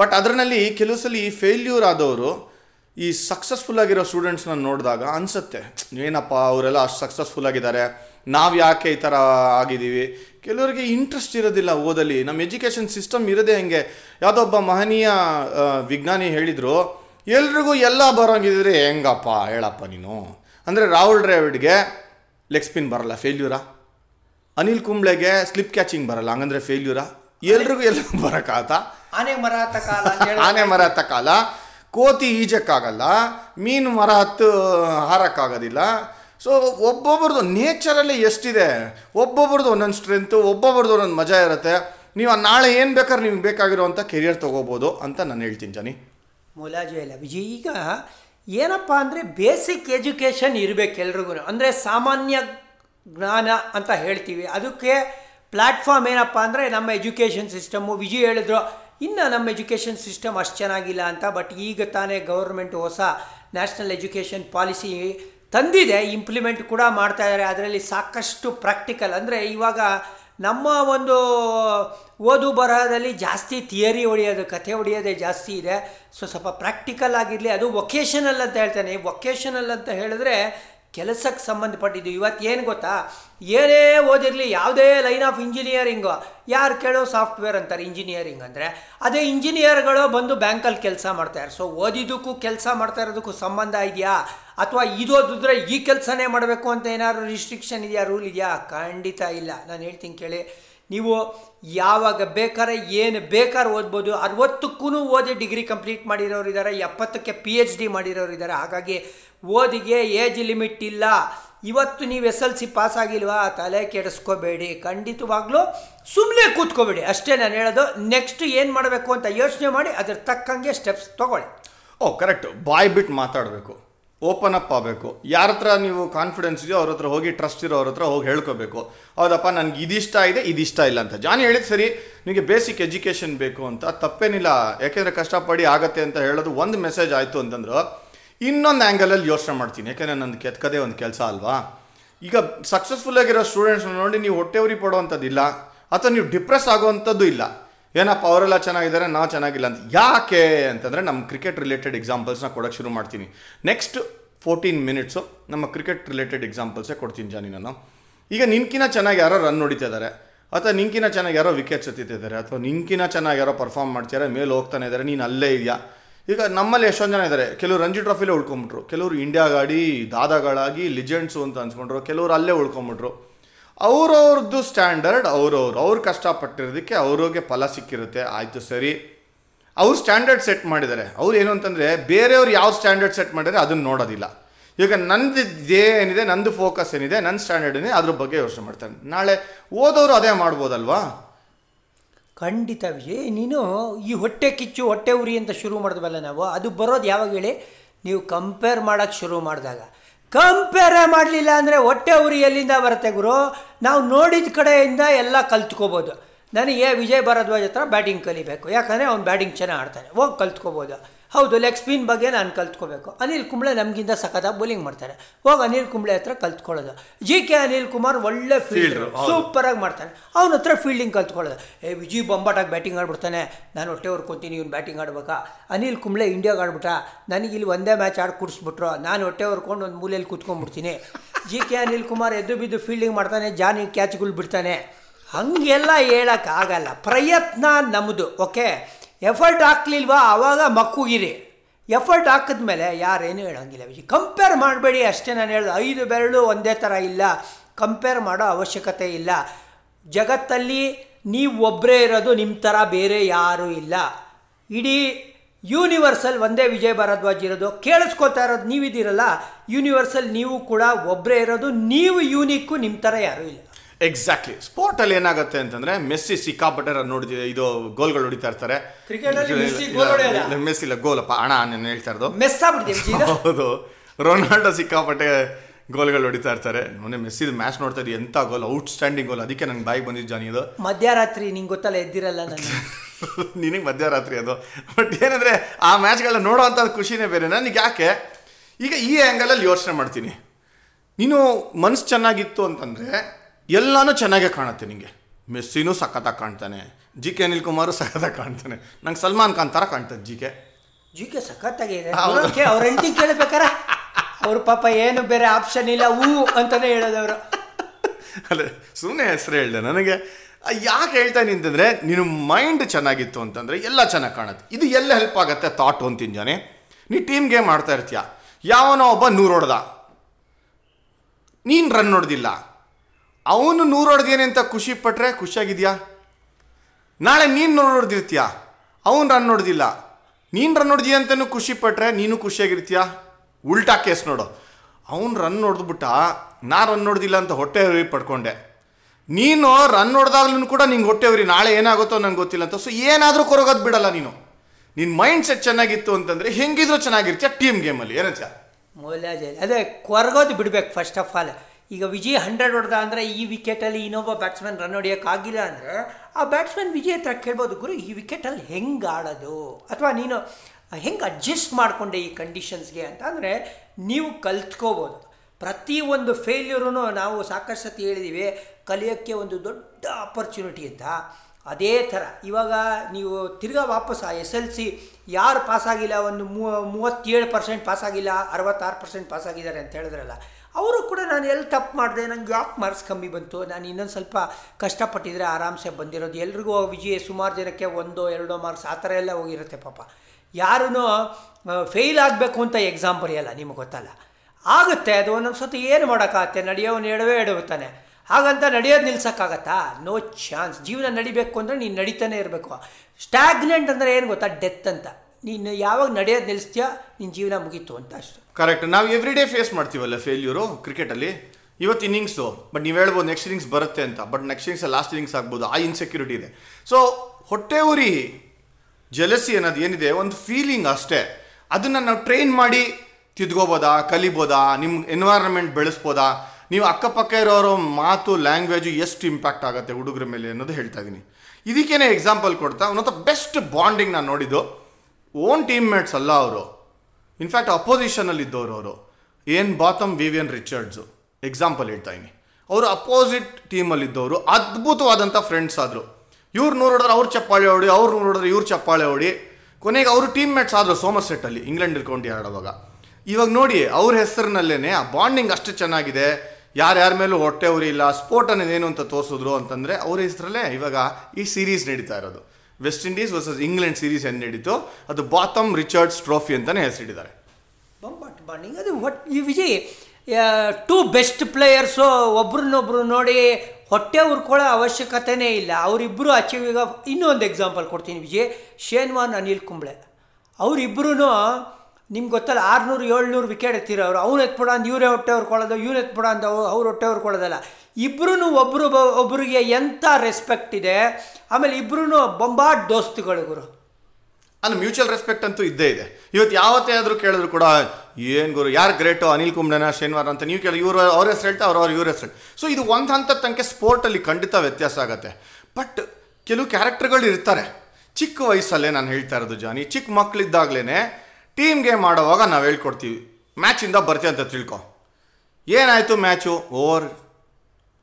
ಬಟ್ ಅದರಲ್ಲಿ ಕೆಲವು ಸಲ ಫೇಲ್ಯೂರ್ ಆದವರು, ಈ ಸಕ್ಸಸ್ಫುಲ್ ಆಗಿರೋ ಸ್ಟೂಡೆಂಟ್ಸ್ನ ನೋಡಿದಾಗ ಅನಿಸುತ್ತೆ, ಏನಪ್ಪ ಅವರೆಲ್ಲ ಅಷ್ಟು ಸಕ್ಸಸ್ಫುಲ್ ಆಗಿದ್ದಾರೆ, ನಾವು ಯಾಕೆ ಈ ಥರ ಆಗಿದ್ದೀವಿ? ಕೆಲವರಿಗೆ ಇಂಟ್ರೆಸ್ಟ್ ಇರೋದಿಲ್ಲ ಓದಲ್ಲಿ ನಮ್ಮ ಎಜುಕೇಷನ್ ಸಿಸ್ಟಮ್ ಇರೋದೇ ಹಂಗೆ. ಯಾವುದೋ ಒಬ್ಬ ಮಹನೀಯ ವಿಜ್ಞಾನಿ ಹೇಳಿದರು ಎಲ್ರಿಗೂ ಎಲ್ಲ ಬರೋಂಗಿದ್ರೆ ಹೆಂಗಪ್ಪ ಹೇಳಪ್ಪ ನೀನು? ಅಂದರೆ ರಾಹುಲ್ ಡ್ರೈವಿಡ್ಗೆ ಲೆಗ್ ಸ್ಪಿನ್ ಬರಲ್ಲ ಫೇಲ್ಯೂರಾ ಅನಿಲ್ ಕುಂಬ್ಳೆಗೆ ಸ್ಲಿಪ್ ಕ್ಯಾಚಿಂಗ್ ಬರಲ್ಲ ಹಂಗಂದ್ರೆ ಫೇಲ್ಯೂರಾ ಎಲ್ರಿಗೂ ಎಲ್ಲ ಬರೋಕ್ಕಾತ ಆನೆ ಮರ ಹತ್ತ ಕಾಲ ಅಂತ ಆನೆ ಮರ ಹತ್ತ ಕಾಲ. ಕೋತಿ ಈಜಕ್ಕಾಗಲ್ಲ ಮೀನು ಮರ ಹತ್ತು ಹಾರಕ್ಕಾಗೋದಿಲ್ಲ. ಸೊ ಒಬ್ಬೊಬ್ರದ್ದು ನೇಚರಲ್ಲಿ ಎಷ್ಟಿದೆ? ಒಬ್ಬೊಬ್ರದ್ದು ಒಂದೊಂದು ಸ್ಟ್ರೆಂತು ಒಬ್ಬೊಬ್ರದ್ದು ಒಂದೊಂದು ಮಜಾ ಇರುತ್ತೆ. ನೀವು ನಾಳೆ ಏನು ಬೇಕಾದ್ರೆ ನಿಮ್ಗೆ ಬೇಕಾಗಿರೋವಂಥ ಕೆರಿಯರ್ ತೊಗೋಬೋದು ಅಂತ ನಾನು ಹೇಳ್ತೀನಿ ಜಾನಿ. ಮುಲಾಜು ಇಲ್ಲ ವಿಜಯ್, ಈಗ ಏನಪ್ಪ ಅಂದರೆ ಬೇಸಿಕ್ ಎಜುಕೇಷನ್ ಇರಬೇಕು ಎಲ್ರಿಗೂ. ಅಂದರೆ ಸಾಮಾನ್ಯ ಜ್ಞಾನ ಅಂತ ಹೇಳ್ತೀವಿ. ಅದಕ್ಕೆ ಪ್ಲ್ಯಾಟ್ಫಾರ್ಮ್ ಏನಪ್ಪ ಅಂದರೆ ನಮ್ಮ ಎಜುಕೇಷನ್ ಸಿಸ್ಟಮು ವಿಜಯ್ ಹೇಳಿದ್ರು, ಇನ್ನು ನಮ್ಮ ಎಜುಕೇಷನ್ ಸಿಸ್ಟಮ್ ಅಷ್ಟು ಚೆನ್ನಾಗಿಲ್ಲ ಅಂತ ಬಟ್ ಈಗ ತಾನೇ ಗೌರ್ಮೆಂಟ್ ಹೊಸ ನ್ಯಾಷನಲ್ ಎಜುಕೇಷನ್ ಪಾಲಿಸಿ ತಂದಿದೆ ಇಂಪ್ಲಿಮೆಂಟ್ ಕೂಡ ಮಾಡ್ತಾ ಇದ್ದಾರೆ ಅದರಲ್ಲಿ ಸಾಕಷ್ಟು ಪ್ರಾಕ್ಟಿಕಲ್ ಅಂದರೆ ಇವಾಗ ನಮ್ಮ ಒಂದು ಓದು ಬರಹದಲ್ಲಿ ಜಾಸ್ತಿ ಥಿಯರಿ ಹೊಡೆಯೋದು, ಕಥೆ ಹೊಡೆಯೋದೇ ಜಾಸ್ತಿ ಇದೆ. ಸೊ, ಸ್ವಲ್ಪ ಪ್ರಾಕ್ಟಿಕಲ್ ಆಗಿರಲಿ, ಅದು ವೊಕೇಶನಲ್ ಅಂತ ಹೇಳ್ತಾನೆ. ವೊಕೇಶನಲ್ ಅಂತ ಹೇಳಿದ್ರೆ ಕೆಲಸಕ್ಕೆ ಸಂಬಂಧಪಟ್ಟಿದ್ದು. ಇವತ್ತು ಏನು ಗೊತ್ತಾ? ಏನೇ ಓದಿರಲಿ, ಯಾವುದೇ ಲೈನ್ ಆಫ್ ಇಂಜಿನಿಯರಿಂಗು ಯಾರು ಕೇಳೋ ಸಾಫ್ಟ್ವೇರ್ ಅಂತಾರೆ ಇಂಜಿನಿಯರಿಂಗ್ ಅಂದರೆ. ಅದೇ ಇಂಜಿನಿಯರ್ಗಳು ಬಂದು ಬ್ಯಾಂಕಲ್ಲಿ ಕೆಲಸ ಮಾಡ್ತಾರೆ ಸೊ ಓದಿದ್ದಕ್ಕೂ ಕೆಲಸ ಮಾಡ್ತಾ ಇರೋದಕ್ಕೂ ಸಂಬಂಧ ಇದೆಯಾ? ಅಥವಾ ಇದೋದಿದ್ರೆ ಈ ಕೆಲಸನೇ ಮಾಡಬೇಕು ಅಂತ ಏನಾದ್ರು ರಿಸ್ಟ್ರಿಕ್ಷನ್ ಇದೆಯಾ ರೂಲ್ ಇದೆಯಾ? ಖಂಡಿತ ಇಲ್ಲ. ನಾನು ಹೇಳ್ತೀನಿ ಕೇಳಿ. ನೀವು ಯಾವಾಗ ಬೇಕಾದ್ರೆ ಏನು ಬೇಕಾದ್ರೆ ಓದ್ಬೋದು. ಅರವತ್ತಕ್ಕೂ ಓದಿ ಡಿಗ್ರಿ ಕಂಪ್ಲೀಟ್ ಮಾಡಿರೋರು ಇದ್ದಾರೆ ಎಪ್ಪತ್ತಕ್ಕೆ ಪಿ ಎಚ್ ಡಿ ಮಾಡಿರೋರು ಇದ್ದಾರೆ ಹಾಗಾಗಿ ಓದಿಗೆ ಏಜ್ ಲಿಮಿಟ್ ಇಲ್ಲ. ಇವತ್ತು ನೀವು ಎಸ್ ಎಲ್ ಸಿ ಪಾಸ್ ಆಗಿಲ್ವಾ? ತಲೆ ಕೆಡಿಸ್ಕೋಬೇಡಿ. ಖಂಡಿತವಾಗ್ಲೂ ಸುಮ್ಮನೆ ಕೂತ್ಕೋಬೇಡಿ. ಅಷ್ಟೇ ನಾನು ಹೇಳೋದು. ನೆಕ್ಸ್ಟ್ ಏನು ಮಾಡಬೇಕು ಅಂತ ಯೋಚನೆ ಮಾಡಿ ಅದ್ರ ತಕ್ಕಂಗೆ ಸ್ಟೆಪ್ಸ್ ತಗೊಳ್ಳಿ. ಓ ಕರೆಕ್ಟ್ ಬಾಯ್ ಬಿಟ್ಟು ಮಾತಾಡಬೇಕು. ಓಪನ್ ಅಪ್ ಆಗಬೇಕು. ಯಾರ ಹತ್ರ ನೀವು ಕಾನ್ಫಿಡೆನ್ಸ್ ಇದೆಯೋ ಅವ್ರ ಹತ್ರ ಹೋಗಿ ಟ್ರಸ್ಟ್ ಇರೋ ಅವ್ರ ಹತ್ರ ಹೋಗಿ ಹೇಳ್ಕೋಬೇಕು. ಹೌದಪ್ಪ, ನನಗೆ ಇದಿಷ್ಟ ಇದೆ, ಇದಿಷ್ಟ ಇಲ್ಲ ಅಂತ. ಜಾನ್ ಹೇಳಿದ್ ಸರಿ ನಿಮಗೆ ಬೇಸಿಕ್ ಎಜುಕೇಷನ್ ಬೇಕು ಅಂತ. ತಪ್ಪೇನಿಲ್ಲ. ಯಾಕೆಂದರೆ ಕಷ್ಟಪಡಿ ಆಗತ್ತೆ ಅಂತ ಹೇಳೋದು ಒಂದು ಮೆಸೇಜ್ ಆಯಿತು ಅಂತಂದ್ರೆ, ಇನ್ನೊಂದು ಆ್ಯಂಗಲಲ್ಲಿ ಯೋಚನೆ ಮಾಡ್ತೀನಿ. ಯಾಕೆಂದರೆ ನನ್ನ ಕೆತ್ಕದೇ ಒಂದು ಕೆಲಸ ಅಲ್ವಾ? ಈಗ ಸಕ್ಸಸ್ಫುಲ್ ಆಗಿರೋ ಸ್ಟೂಡೆಂಟ್ಸ್ನ ನೋಡಿ ನೀವು ಹೊಟ್ಟೆ ಉರಿ ಪಡುವಂಥದ್ದಿಲ್ಲ ಅಥವಾ ನೀವು ಡಿಪ್ರೆಸ್ ಆಗುವಂಥದ್ದು ಇಲ್ಲ. ಏನಪ್ಪ, ಅವರೆಲ್ಲ ಚೆನ್ನಾಗಿದ್ದಾರೆ ನಾವು ಚೆನ್ನಾಗಿಲ್ಲ ಅಂತ. ಯಾಕೆ ಅಂತಂದರೆ ನಮ್ಮ ಕ್ರಿಕೆಟ್ ರಿಲೇಟೆಡ್ ಎಕ್ಸಾಂಪಲ್ಸ್ನ ಕೊಡೋಕ್ಕೆ ಶುರು ಮಾಡ್ತೀನಿ. ನೆಕ್ಸ್ಟ್ ಫೋರ್ಟೀನ್ ಮಿನಿಟ್ಸು ನಮ್ಮ ಕ್ರಿಕೆಟ್ ರಿಲೇಟೆಡ್ ಎಕ್ಸಾಂಪಲ್ಸೇ ಕೊಡ್ತೀನಿ ಜಾನಿ ನಾನು ಈಗ ನಿನ್ಕಿನ ಚೆನ್ನಾಗಿ ಯಾರೋ ರನ್ ಹೊಡಿತಾ ಇದ್ದಾರೆ, ಅಥವಾ ನಿನ್ಕಿನ ಚೆನ್ನಾಗಿ ಯಾರೋ ವಿಕೆಟ್ಸ್ ಎತ್ತಿದ್ದಾರೆ ಅಥವಾ ನಿನ್ಕಿನ ಚೆನ್ನಾಗಿ ಯಾರೋ ಪರ್ಫಾರ್ಮ್ ಮಾಡ್ತಿದ್ದಾರೆ, ಮೇಲೆ ಹೋಗ್ತಾನೆ ಇದ್ದಾರೆ, ನೀನು ಅಲ್ಲೇ ಇದೆಯಾ? ಈಗ ನಮ್ಮಲ್ಲಿ ಎಷ್ಟೊಂದು ಜನ ಇದ್ದಾರೆ, ಕೆಲವರು ರಂಜಿ ಟ್ರಾಫಿಲೇ ಉಳ್ಕೊಂಬಿಟ್ರು, ಕೆಲವರು ಇಂಡಿಯಾ ಗಾಡಿ ದಾದಾಗಳಾಗಿ ಲಿಜೆಂಡ್ಸು ಅಂತ ಅನ್ಸ್ಕೊಂಡ್ರು, ಕೆಲವರು ಅಲ್ಲೇ ಉಳ್ಕೊಂಬಿಟ್ರು. ಅವ್ರವ್ರದ್ದು ಸ್ಟ್ಯಾಂಡರ್ಡ್, ಅವ್ರವ್ರು, ಅವ್ರು ಕಷ್ಟಪಟ್ಟಿರೋದಕ್ಕೆ ಅವ್ರವ್ರಿಗೆ ಫಲ ಸಿಕ್ಕಿರುತ್ತೆ. ಆಯಿತು, ಸರಿ. ಅವ್ರು ಸ್ಟ್ಯಾಂಡರ್ಡ್ ಸೆಟ್ ಮಾಡಿದ್ದಾರೆ. ಅವ್ರು ಏನು ಅಂತಂದರೆ, ಬೇರೆಯವ್ರು ಯಾವ ಸ್ಟ್ಯಾಂಡರ್ಡ್ ಸೆಟ್ ಮಾಡಿದರೆ ಅದನ್ನು ನೋಡೋದಿಲ್ಲ. ಈಗ ನಂದು ಏನಿದೆ, ನಂದು ಫೋಕಸ್ ಏನಿದೆ ನನ್ನ ಸ್ಟ್ಯಾಂಡರ್ಡ್ ಏನಿದೆ, ಅದ್ರ ಬಗ್ಗೆ ಯೋಚನೆ ಮಾಡ್ತಾರೆ. ನಾಳೆ ಓದೋರು ಅದೇ ಮಾಡ್ಬೋದಲ್ವಾ? ಖಂಡಿತ ವಿಜಯ್, ನೀನು ಈ ಹೊಟ್ಟೆ ಕಿಚ್ಚು, ಹೊಟ್ಟೆ ಉರಿ ಅಂತ ಶುರು ಮಾಡಿದ್ವಲ್ಲ ನಾವು, ಅದು ಬರೋದು ಯಾವಾಗ ಹೇಳಿ? ನೀವು ಕಂಪೇರ್ ಮಾಡೋಕ್ಕೆ ಶುರು ಮಾಡಿದಾಗ. ಕಂಪೇರೇ ಮಾಡಲಿಲ್ಲ ಅಂದರೆ ಹೊಟ್ಟೆ ಉರಿ ಎಲ್ಲಿಂದ ಬರುತ್ತೆ ಗುರು. ನಾವು ನೋಡಿದ ಕಡೆಯಿಂದ ಎಲ್ಲ ಕಲ್ತ್ಕೋಬೋದು. ನನಗೆ ವಿಜಯ್ ಭಾರದ್ವಾಜ್ ಹತ್ರ ಬ್ಯಾಟಿಂಗ್ ಕಲಿಬೇಕು. ಯಾಕಂದರೆ ಅವ್ನು ಬ್ಯಾಟಿಂಗ್ ಚೆನ್ನಾಗಿ ಆಡ್ತಾನೆ. ಹೋಗಿ ಕಲ್ತ್ಕೋಬೋದು. ಹೌದು ಲೆಗ್ ಸ್ಪಿನ್ ಬಗ್ಗೆ ನಾನು ಕಲ್ತ್ಕೋಬೇಕು. ಅನಿಲ್ ಕುಂಬ್ಳೆ ನಮಗಿಂತ ಸಖತ್ತಾಗಿ ಬೌಲಿಂಗ್ ಮಾಡ್ತಾರೆ. ಹೋಗಿ ಅನಿಲ್ ಕುಂಬ್ಳೆ ಹತ್ರ ಕಲ್ತ್ಕೊಳ್ಳೋದು. ಜಿ ಕೆ ಅನಿಲ್ ಕುಮಾರ್ ಒಳ್ಳೆ ಫೀಲ್ಡರ್. ಸೂಪರಾಗಿ ಮಾಡ್ತಾನೆ ಅವನ ಹತ್ರ ಫೀಲ್ಡಿಂಗ್ ಕಲ್ತ್ಕೊಳ್ಳೋದು. ಏ ವಿಜಿ ಬೊಂಬಾಟಾಗಿ ಬ್ಯಾಟಿಂಗ್ ಆಡ್ಬಿಡ್ತಾನೆ. ನಾನು ಹೊಟ್ಟೆ ಹೊರ್ಕೊತೀನಿ ಇವ್ನು ಬ್ಯಾಟಿಂಗ್ ಆಡ್ಬೇಕಾ? ಅನಿಲ್ ಕುಂಬ್ಳೆ ಇಂಡಿಯಾಗೆ ಆಡ್ಬಿಟ್ಟ ನನಗೆ ಇಲ್ಲಿ ಒಂದೇ ಮ್ಯಾಚ್ ಆಡಿ ಕುಡಿಸ್ಬಿಟ್ರು. ನಾನು ಹೊಟ್ಟೆ ಹೊರ್ಕೊಂಡು ಒಂದು ಮೂಲೆಯಲ್ಲಿ ಕೂತ್ಕೊಂಡ್ಬಿಡ್ತೀನಿ. ಜಿ ಕೆ ಅನಿಲ್ ಕುಮಾರ್ ಎದ್ದು ಬಿದ್ದು ಫೀಲ್ಡಿಂಗ್ ಮಾಡ್ತಾನೆ. ಜಾನಿ ಕ್ಯಾಚ್ಗಳು ಬಿಡ್ತಾನೆ. ಹಂಗೆಲ್ಲ ಹೇಳೋಕ್ಕಾಗಲ್ಲ ಪ್ರಯತ್ನ ನಮ್ಮದು ಓಕೆ ಎಫರ್ಟ್ ಹಾಕ್ಲಿಲ್ವಾ? ಆವಾಗ ಮಕ್ಕುಗಿರಿ. ಎಫರ್ಟ್ ಹಾಕಿದ ಮೇಲೆ ಯಾರೇನು ಹೇಳೋಂಗಿಲ್ಲ. ವಿಜಯ್ ಕಂಪೇರ್ ಮಾಡಬೇಡಿ ಅಷ್ಟೇ ನಾನು ಹೇಳ್ದೆ. ಐದು ಬೆರಳು ಒಂದೇ ಥರ ಇಲ್ಲ. ಕಂಪೇರ್ ಮಾಡೋ ಅವಶ್ಯಕತೆ ಇಲ್ಲ. ಜಗತ್ತಲ್ಲಿ ನೀವು ಒಬ್ಬರೇ ಇರೋದು ನಿಮ್ಮ ಥರ ಬೇರೆ ಯಾರೂ ಇಲ್ಲ. ಇಡೀ ಯೂನಿವರ್ಸಲ್ ಒಂದೇ ವಿಜಯ್ ಭಾರದ್ವಾಜ್ ಇರೋದು. ಕೇಳಿಸ್ಕೊತಾ ಇರೋದು ನೀವಿದ್ದೀರಲ್ಲ ಯೂನಿವರ್ಸಲ್ ನೀವು ಕೂಡ ಒಬ್ಬರೇ ಇರೋದು, ನೀವು ಯೂನಿಕ್ಕು ನಿಮ್ಮ ಥರ ಯಾರೂ ಇಲ್ಲ. ಎಕ್ಸಾಕ್ಟ್ಲಿ ಸ್ಪೋರ್ಟಲ್ಲಿ ಏನಾಗುತ್ತೆ ಅಂತಂದ್ರೆ ಮೆಸ್ಸಿ ಸಿಕ್ಕಾಪಟ್ಟೆ ರನ್ ನೋಡಿದ್ರೆ ಇದು ಗೋಲ್ಗಳು ಹೊಡಿತಾ ಇರ್ತಾರೆ. ಅಲ್ಲಿ ಮೆಸ್ಸಿ. ಇಲ್ಲ, ಗೋಲಪ್ಪ ಹಣ ನಾನು ಹೇಳ್ತಾ ಇರೋದು. ಹೌದು. ರೊನಾಲ್ಡೋ ಸಿಕ್ಕಾಪಟ್ಟೆ ಗೋಲ್ಗಳು ಹೊಡಿತಾ ಇರ್ತಾರೆ. ಮೊನ್ನೆ ಮೆಸ್ಸಿದ ಮ್ಯಾಚ್ ನೋಡ್ತಾ ಇದ್ದೀವಿ ಎಂತ ಗೋಲ್ ಔಟ್ ಸ್ಟ್ಯಾಂಡಿಂಗ್ ಗೋಲ್. ಅದಕ್ಕೆ ನಂಗೆ ಬಾಯಿಗೆ ಬಂದಿದ್ದು ಜಾನಿ ಇದು. ಮಧ್ಯರಾತ್ರಿ ನಿಂಗೆ ಗೊತ್ತಲ್ಲ ಎದ್ದಿರಲ್ಲ ನಾನು. ನಿನಗೆ ಮಧ್ಯರಾತ್ರಿ ಅದು. ಬಟ್ ಏನಂದ್ರೆ ಆ ಮ್ಯಾಚ್ಗಳನ್ನ ಅಂತ ಖುಷಿನೇ ಬೇರೆ. ನನಗೆ ಯಾಕೆ? ಈಗ ಈ ಆ್ಯಂಗಲಲ್ಲಿ ಯೋಚನೆ ಮಾಡ್ತೀನಿ. ನೀನು ಮನ್ಸು ಚೆನ್ನಾಗಿತ್ತು ಅಂತಂದರೆ ಎಲ್ಲನೂ ಚೆನ್ನಾಗೇ ಕಾಣುತ್ತೆ ನಿಮಗೆ ಮೆಸ್ಸಿನೂ ಸಖತ್ತಾಗಿ ಕಾಣ್ತಾನೆ. ಜಿ ಕೆ ಅನಿಲ್ ಕುಮಾರು ಸಖತ್ತಾಗಿ ಕಾಣ್ತಾನೆ. ನಂಗೆ ಸಲ್ಮಾನ್ ಖಾನ್ ಥರ ಕಾಣ್ತಾನೆ ಜಿ ಕೆ. ಜಿ ಕೆ ಸಖತ್ತಾಗಿದೆ. ಅವ್ರ ಹೆಂಡತಿ ಕೇಳಬೇಕಾರ? ಅವ್ರ ಪಾಪ ಏನು ಬೇರೆ ಆಪ್ಷನ್ ಇಲ್ಲ ಹೂ ಅಂತಲೇ ಹೇಳೋದು ಅವರು ಅಲ್ಲ ಸುಮ್ಮನೆ ಹೆಸರು ಹೇಳಿದೆ ನನಗೆ. ಯಾಕೆ ಹೇಳ್ತಾ ನಿಂತಂದ್ರೆ ನಿನ್ನ ನೀನು ಮೈಂಡ್ ಚೆನ್ನಾಗಿತ್ತು ಅಂತಂದರೆ ಎಲ್ಲ ಚೆನ್ನಾಗಿ ಕಾಣುತ್ತೆ. ಇದು ಎಲ್ಲ ಹೆಲ್ಪ್ ಆಗುತ್ತೆ ಥಾಟ್ ಅಂತೀನಿ ಜಾನೆ ನೀ ಟೀಮ್ ಗೇಮ್ ಆಡ್ತಾ ಇರ್ತೀಯ? ಯಾವನೋ ಒಬ್ಬ ನೂರು ಹೊಡೆದ. ನೀನು ರನ್ ಹೊಡೆದಿಲ್ಲ. ಅವನು ನೂರು ಹೊಡೆದೇನೆ ಅಂತ ಖುಷಿ ಪಟ್ಟರೆ ಖುಷಿಯಾಗಿದೆಯಾ? ನಾಳೆ ನೀನು ನೂರು ಹೊಡೆದಿರ್ತೀಯ ಅವನು ರನ್ ನೋಡ್ದಿಲ್ಲ. ನೀನು ರನ್ ನೋಡಿದೀಯ ಅಂತಲೂ ಖುಷಿ ಪಟ್ಟರೆ ನೀನು ಖುಷಿಯಾಗಿರ್ತೀಯ? ಉಲ್ಟಾ ಕೇಸ್ ನೋಡು. ಅವನು ರನ್ ಹೊಡೆದ್ಬಿಟ್ಟ ನಾ ರನ್ ನೋಡ್ದಿಲ್ಲ ಅಂತ ಹೊಟ್ಟೆ ಉರಿ ಪಡ್ಕೊಂಡೆ. ನೀನು ರನ್ ಹೊಡೆದಾಗ್ಲೂ ಕೂಡ ನಿಂಗೆ ಹೊಟ್ಟೆ ಉರಿ ನಾಳೆ ಏನಾಗುತ್ತೋ ನಂಗೆ ಗೊತ್ತಿಲ್ಲ ಅಂತ. ಸೊ ಏನಾದರೂ ಕೊರಗೋದು ಬಿಡಲ್ಲ ನೀನು. ನಿನ್ನ ಮೈಂಡ್ ಸೆಟ್ ಚೆನ್ನಾಗಿತ್ತು ಅಂತಂದರೆ ಹೆಂಗಿದ್ರು ಚೆನ್ನಾಗಿರ್ತೀಯ ಟೀಮ್ ಗೇಮಲ್ಲಿ ಏನಂತ ಮೌಲ್ಯ ಅದೇ ಕೊರಗೋದು ಬಿಡ್ಬೇಕು ಫಸ್ಟ್ ಆಫ್ ಆಲ್ ಈಗ ವಿಜಯ್ ಹಂಡ್ರೆಡ್ ಹೊಡೆದ ಅಂದರೆ ಈ ವಿಕೆಟಲ್ಲಿ ಇನ್ನೊಬ್ಬ ಬ್ಯಾಟ್ಸ್ಮನ್ ರನ್ ಹೊಡಿಯೋಕ್ಕಾಗಿಲ್ಲ ಅಂದರೆ ಆ ಬ್ಯಾಟ್ಸ್ಮನ್ ವಿಜಯ್ ಹತ್ರ ಕೇಳ್ಬೋದು, ಗುರು, ಈ ವಿಕೆಟಲ್ಲಿ ಹೆಂಗೆ ಆಡೋದು? ಅಥವಾ, ನೀನು ಹೆಂಗೆ ಅಡ್ಜಸ್ಟ್ ಮಾಡಿಕೊಂಡೆ ಈ ಕಂಡೀಷನ್ಸ್ಗೆ ಅಂತ ಅಂದರೆ, ನೀವು ಕಲ್ತ್ಕೋಬೋದು. ಪ್ರತಿಯೊಂದು ಫೇಲ್ಯೂರೂ ನಾವು ಸಾಕಷ್ಟು ಸತಿ ಹೇಳಿದ್ದೀವಿ ಕಲಿಯೋಕ್ಕೆ ಒಂದು ದೊಡ್ಡ ಆಪರ್ಚುನಿಟಿ ಅಂತ. ಅದೇ ಥರ, ಇವಾಗ ನೀವು ತಿರ್ಗಾ ವಾಪಸ್ ಆ ಎಸ್ ಎಲ್ ಸಿ ಯಾರು ಪಾಸಾಗಿಲ್ಲ ಒಂದು ಮೂವ ಮೂವತ್ತೇಳು ಪರ್ಸೆಂಟ್ ಪಾಸಾಗಿಲ್ಲ ಅರವತ್ತಾರು ಪರ್ಸೆಂಟ್ ಪಾಸಾಗಿದ್ದಾರೆ ಅಂತ ಹೇಳಿದ್ರಲ್ಲ ಅವರು ಕೂಡ ನಾನು ಎಲ್ಲಿ ತಪ್ಪು ಮಾಡಿದೆ, ನಂಗೆ ಯಾಕೆ ಮಾರ್ಕ್ಸ್ ಕಮ್ಮಿ ಬಂತು? ನಾನು ಇನ್ನೊಂದು ಸ್ವಲ್ಪ ಕಷ್ಟಪಟ್ಟಿದ್ರೆ ಆರಾಮ್ಸೆ ಬಂದಿರೋದು. ಎಲ್ರಿಗೂ ವಿಜಯ ಸುಮಾರು ಜನಕ್ಕೆ ಒಂದೋ ಎರಡೋ ಮಾರ್ಕ್ಸ್ ಆ ಥರ ಎಲ್ಲ ಹೋಗಿರುತ್ತೆ ಪಾಪ. ಯಾರೂ ಫೇಲ್ ಆಗಬೇಕು ಅಂತ ಎಕ್ಸಾಮ್ ಬರೆಯಲ್ಲ, ನಿಮಗೆ ಗೊತ್ತಲ್ಲ. ಆಗುತ್ತೆ, ಅದು ಒಂದೊಂದು ಸತಿ ಏನು ಮಾಡೋಕ್ಕಾಗತ್ತೆ? ನಡೆಯೋನು ಎಡವೇ ಎಡವುತ್ತಾನೆ. ಹಾಗಂತ ನಡೆಯೋದು ನಿಲ್ಸೋಕ್ಕಾಗತ್ತಾ? ನೋ ಚಾನ್ಸ್ ಜೀವನ ನಡಿಬೇಕು ಅಂದರೆ ನೀನು ನಡೀತಾನೆ ಇರಬೇಕು. ಸ್ಟ್ಯಾಗ್ನೆಂಟ್ ಅಂದರೆ ಏನು ಗೊತ್ತಾ? ಡೆತ್ ಅಂತ. ನೀನು ಯಾವಾಗ ನಡೆಯೋದು ನಿಲ್ಲಿಸ್ತೀಯ ನಿನ್ನ ಜೀವನ ಮುಗೀತು ಅಂತ ಅಷ್ಟೆ. ಕರೆಕ್ಟ್ ನಾವು ಎವ್ರಿ ಡೇ ಫೇಸ್ ಮಾಡ್ತೀವಲ್ಲ ಫೇಲ್ಯೂರು ಕ್ರಿಕೆಟಲ್ಲಿ ಇವತ್ತು ಇನ್ನಿಂಗ್ಸು ಬಟ್ ನೀವು ಹೇಳ್ಬೋದು ನೆಕ್ಸ್ಟ್ ಇನ್ನಿಂಗ್ಸ್ ಬರುತ್ತೆ ಅಂತ. But next innings last innings ಆಗ್ಬೋದು, ಆ ಇನ್ಸೆಕ್ಯೂರಿಟಿ ಇದೆ. ಸೊ ಹೊಟ್ಟೆ ಉರಿ ಜಲಸಿ ಅನ್ನೋದು ಏನಿದೆ, ಒಂದು ಫೀಲಿಂಗ್ ಅಷ್ಟೇ. ಅದನ್ನು ನಾವು ಟ್ರೈನ್ ಮಾಡಿ ತಿದ್ಕೋಬೋದಾ, ಕಲಿಬೋದಾ ನಿಮ್ಮ ಎನ್ವೈರನ್ಮೆಂಟ್ ಬೆಳೆಸ್ಬೋದಾ? ನೀವು ಅಕ್ಕಪಕ್ಕ ಇರೋರು, ಮಾತು ಲ್ಯಾಂಗ್ವೇಜು ಎಷ್ಟು ಇಂಪ್ಯಾಕ್ಟ್ ಆಗುತ್ತೆ ಹುಡುಗರ ಮೇಲೆ ಅನ್ನೋದು ಹೇಳ್ತಾ ಇದ್ದೀನಿ ಇದಕ್ಕೇನೆ ಎಕ್ಸಾಂಪಲ್ ಕೊಡ್ತಾ ಒನ್ ಬೆಸ್ಟ್ ಬಾಂಡಿಂಗ್ ನಾನು ನೋಡಿದ್ದು. ಓನ್ ಟೀಮ್ ಮೇಟ್ಸ್ ಅಲ್ಲ ಅವರು. ಇನ್ಫ್ಯಾಕ್ಟ್ ಅಪೋಸಿಷನಲ್ಲಿ ಇದ್ದವರು ಅವರು. ಏನ್ ಬಾತಮ್ ವಿವಿಯನ್ ರಿಚರ್ಡ್ಸು. ಎಕ್ಸಾಂಪಲ್ ಹೇಳ್ತಾ ಇದ್ದೀನಿ. ಅವರು ಅಪೋಸಿಟ್ ಟೀಮಲ್ಲಿದ್ದವರು ಅದ್ಭುತವಾದಂಥ ಫ್ರೆಂಡ್ಸ್ ಆದರು. ಇವ್ರು ನೋಡಿದ್ರೆ ಅವ್ರ ಚಪ್ಪಾಳೆ ಹೊಡಿ, ಅವ್ರು ನೋಡಿದ್ರೆ ಇವ್ರ ಚಪ್ಪಾಳೆ ಹೊಡಿ. ಕೊನೆಗೆ ಅವರು ಟೀಮ್ ಮೇಟ್ಸ್ ಆದರು ಸೋಮರ್ಸೆಟ್ಟಲ್ಲಿ ಇಂಗ್ಲೆಂಡ್ ಇರ್ಕೊಂಡು ಆಡೋವಾಗ. ಇವಾಗ ನೋಡಿ, ಅವ್ರ ಹೆಸರಿನಲ್ಲೇ ಆ ಬಾಂಡಿಂಗ್ ಅಷ್ಟು ಚೆನ್ನಾಗಿದೆ. ಯಾರ್ಯಾರ ಮೇಲೂ ಹೊಟ್ಟೆ ಉರಿ ಇಲ್ಲ ಸ್ಪೋರ್ಟ್ ಅನ್ನೋದೇನು ಅಂತ ತೋರಿಸಿದ್ರು ಅಂತಂದರೆ ಅವ್ರ ಹೆಸರಲ್ಲೇ ಇವಾಗ ಈ ಸೀರೀಸ್ ನಡೀತಾ ಇರೋದು. West Indies versus England series ಏನು ನಡೀತು, ಅದು ಬಾತಮ್ ರಿಚರ್ಡ್ಸ್ ಟ್ರೋಫಿ ಅಂತಲೇ ಹೆಸರಿಟ್ಟಿದ್ದಾರೆ. ಬಂಬಾಟ್ ಬಾಂಡಿಂಗ್ ಅದು ಒಟ್ ಈ ವಿಜಯ್ ಟೂ ಬೆಸ್ಟ್ ಪ್ಲೇಯರ್ಸು ಒಬ್ರನ್ನೊಬ್ರು ನೋಡಿ ಹೊಟ್ಟೆ ಉರ್ಕೊಳ್ಳೋ ಅವಶ್ಯಕತೆನೇ ಇಲ್ಲ. ಅವರಿಬ್ಬರು ಅಚೀವ್ ಈಗ ಇನ್ನೊಂದು ಎಕ್ಸಾಂಪಲ್ ಕೊಡ್ತೀನಿ ವಿಜಯ್. ಶೇನ್ವಾನ್ ಅನಿಲ್ ಕುಂಬ್ಳೆ ಅವರಿಬ್ಬರೂ ನಿಮ್ಗೆ ಗೊತ್ತಲ್ಲ, ಆರುನೂರು, ಏಳ್ನೂರು ವಿಕೆಟ್ ಎತ್ತಿರೋರು. ಅವ್ನು ಎತ್ಬಿಡ ಅಂದ್ ಇವರೇ ಹೊಟ್ಟೆ ಹೊರ್ಕೊಳ್ಳೋದು ಇವ್ನು ಎತ್ಬಿಡ ಅಂತ ಅವ್ರು ಹೊಟ್ಟೆ ಹೊರ್ಕೊಳ್ಳೋದಲ್ಲ ಇಬ್ಬರೂ ಒಬ್ಬರು ಒಬ್ಬರಿಗೆ ಎಂಥ ರೆಸ್ಪೆಕ್ಟ್ ಇದೆ? ಆಮೇಲೆ ಇಬ್ಬರೂ ಬೊಂಬಾಟ್ ದೋಸ್ತುಗಳು ಗುರು. ಅಲ್ಲಿ ಮ್ಯೂಚುವಲ್ ರೆಸ್ಪೆಕ್ಟ್ ಅಂತೂ ಇದ್ದೇ ಇದೆ. ಇವತ್ತು ಯಾವತ್ತೇ ಆದರೂ ಕೇಳಿದ್ರು ಕೂಡ, ಏನು ಗುರು, ಯಾರು ಗ್ರೇಟು, ಅನಿಲ್ ಕುಂಬ್ಳೆನ ಶನಿವಾರ ಅಂತ ನೀವು ಕೇಳಿ ಇವರು ಅವ್ರ ಹೆಸರು ಹೇಳ್ತಾ, ಅವ್ರು ಅವ್ರು ಇವ್ರ ಹೆಸರು. ಸೊ ಇದು ಒಂದು ಹಂತದ ತನಕ ಸ್ಪೋರ್ಟಲ್ಲಿ ಖಂಡಿತ ವ್ಯತ್ಯಾಸ ಆಗುತ್ತೆ. ಬಟ್ ಕೆಲವು ಕ್ಯಾರೆಕ್ಟರ್ಗಳು ಇರ್ತಾರೆ. ಚಿಕ್ಕ ವಯಸ್ಸಲ್ಲೇ ನಾನು ಹೇಳ್ತಾ ಇರೋದು ಜಾನಿ, ಚಿಕ್ಕ ಮಕ್ಕಳಿದ್ದಾಗಲೇ ಟೀಮ್ ಗೇಮ್ ಮಾಡೋವಾಗ ನಾವು ಹೇಳ್ಕೊಡ್ತೀವಿ. ಮ್ಯಾಚಿಂದ ಬರ್ತೀವಿ ಅಂತ ತಿಳ್ಕೊ. ಏನಾಯಿತು ಮ್ಯಾಚು ಓವರ್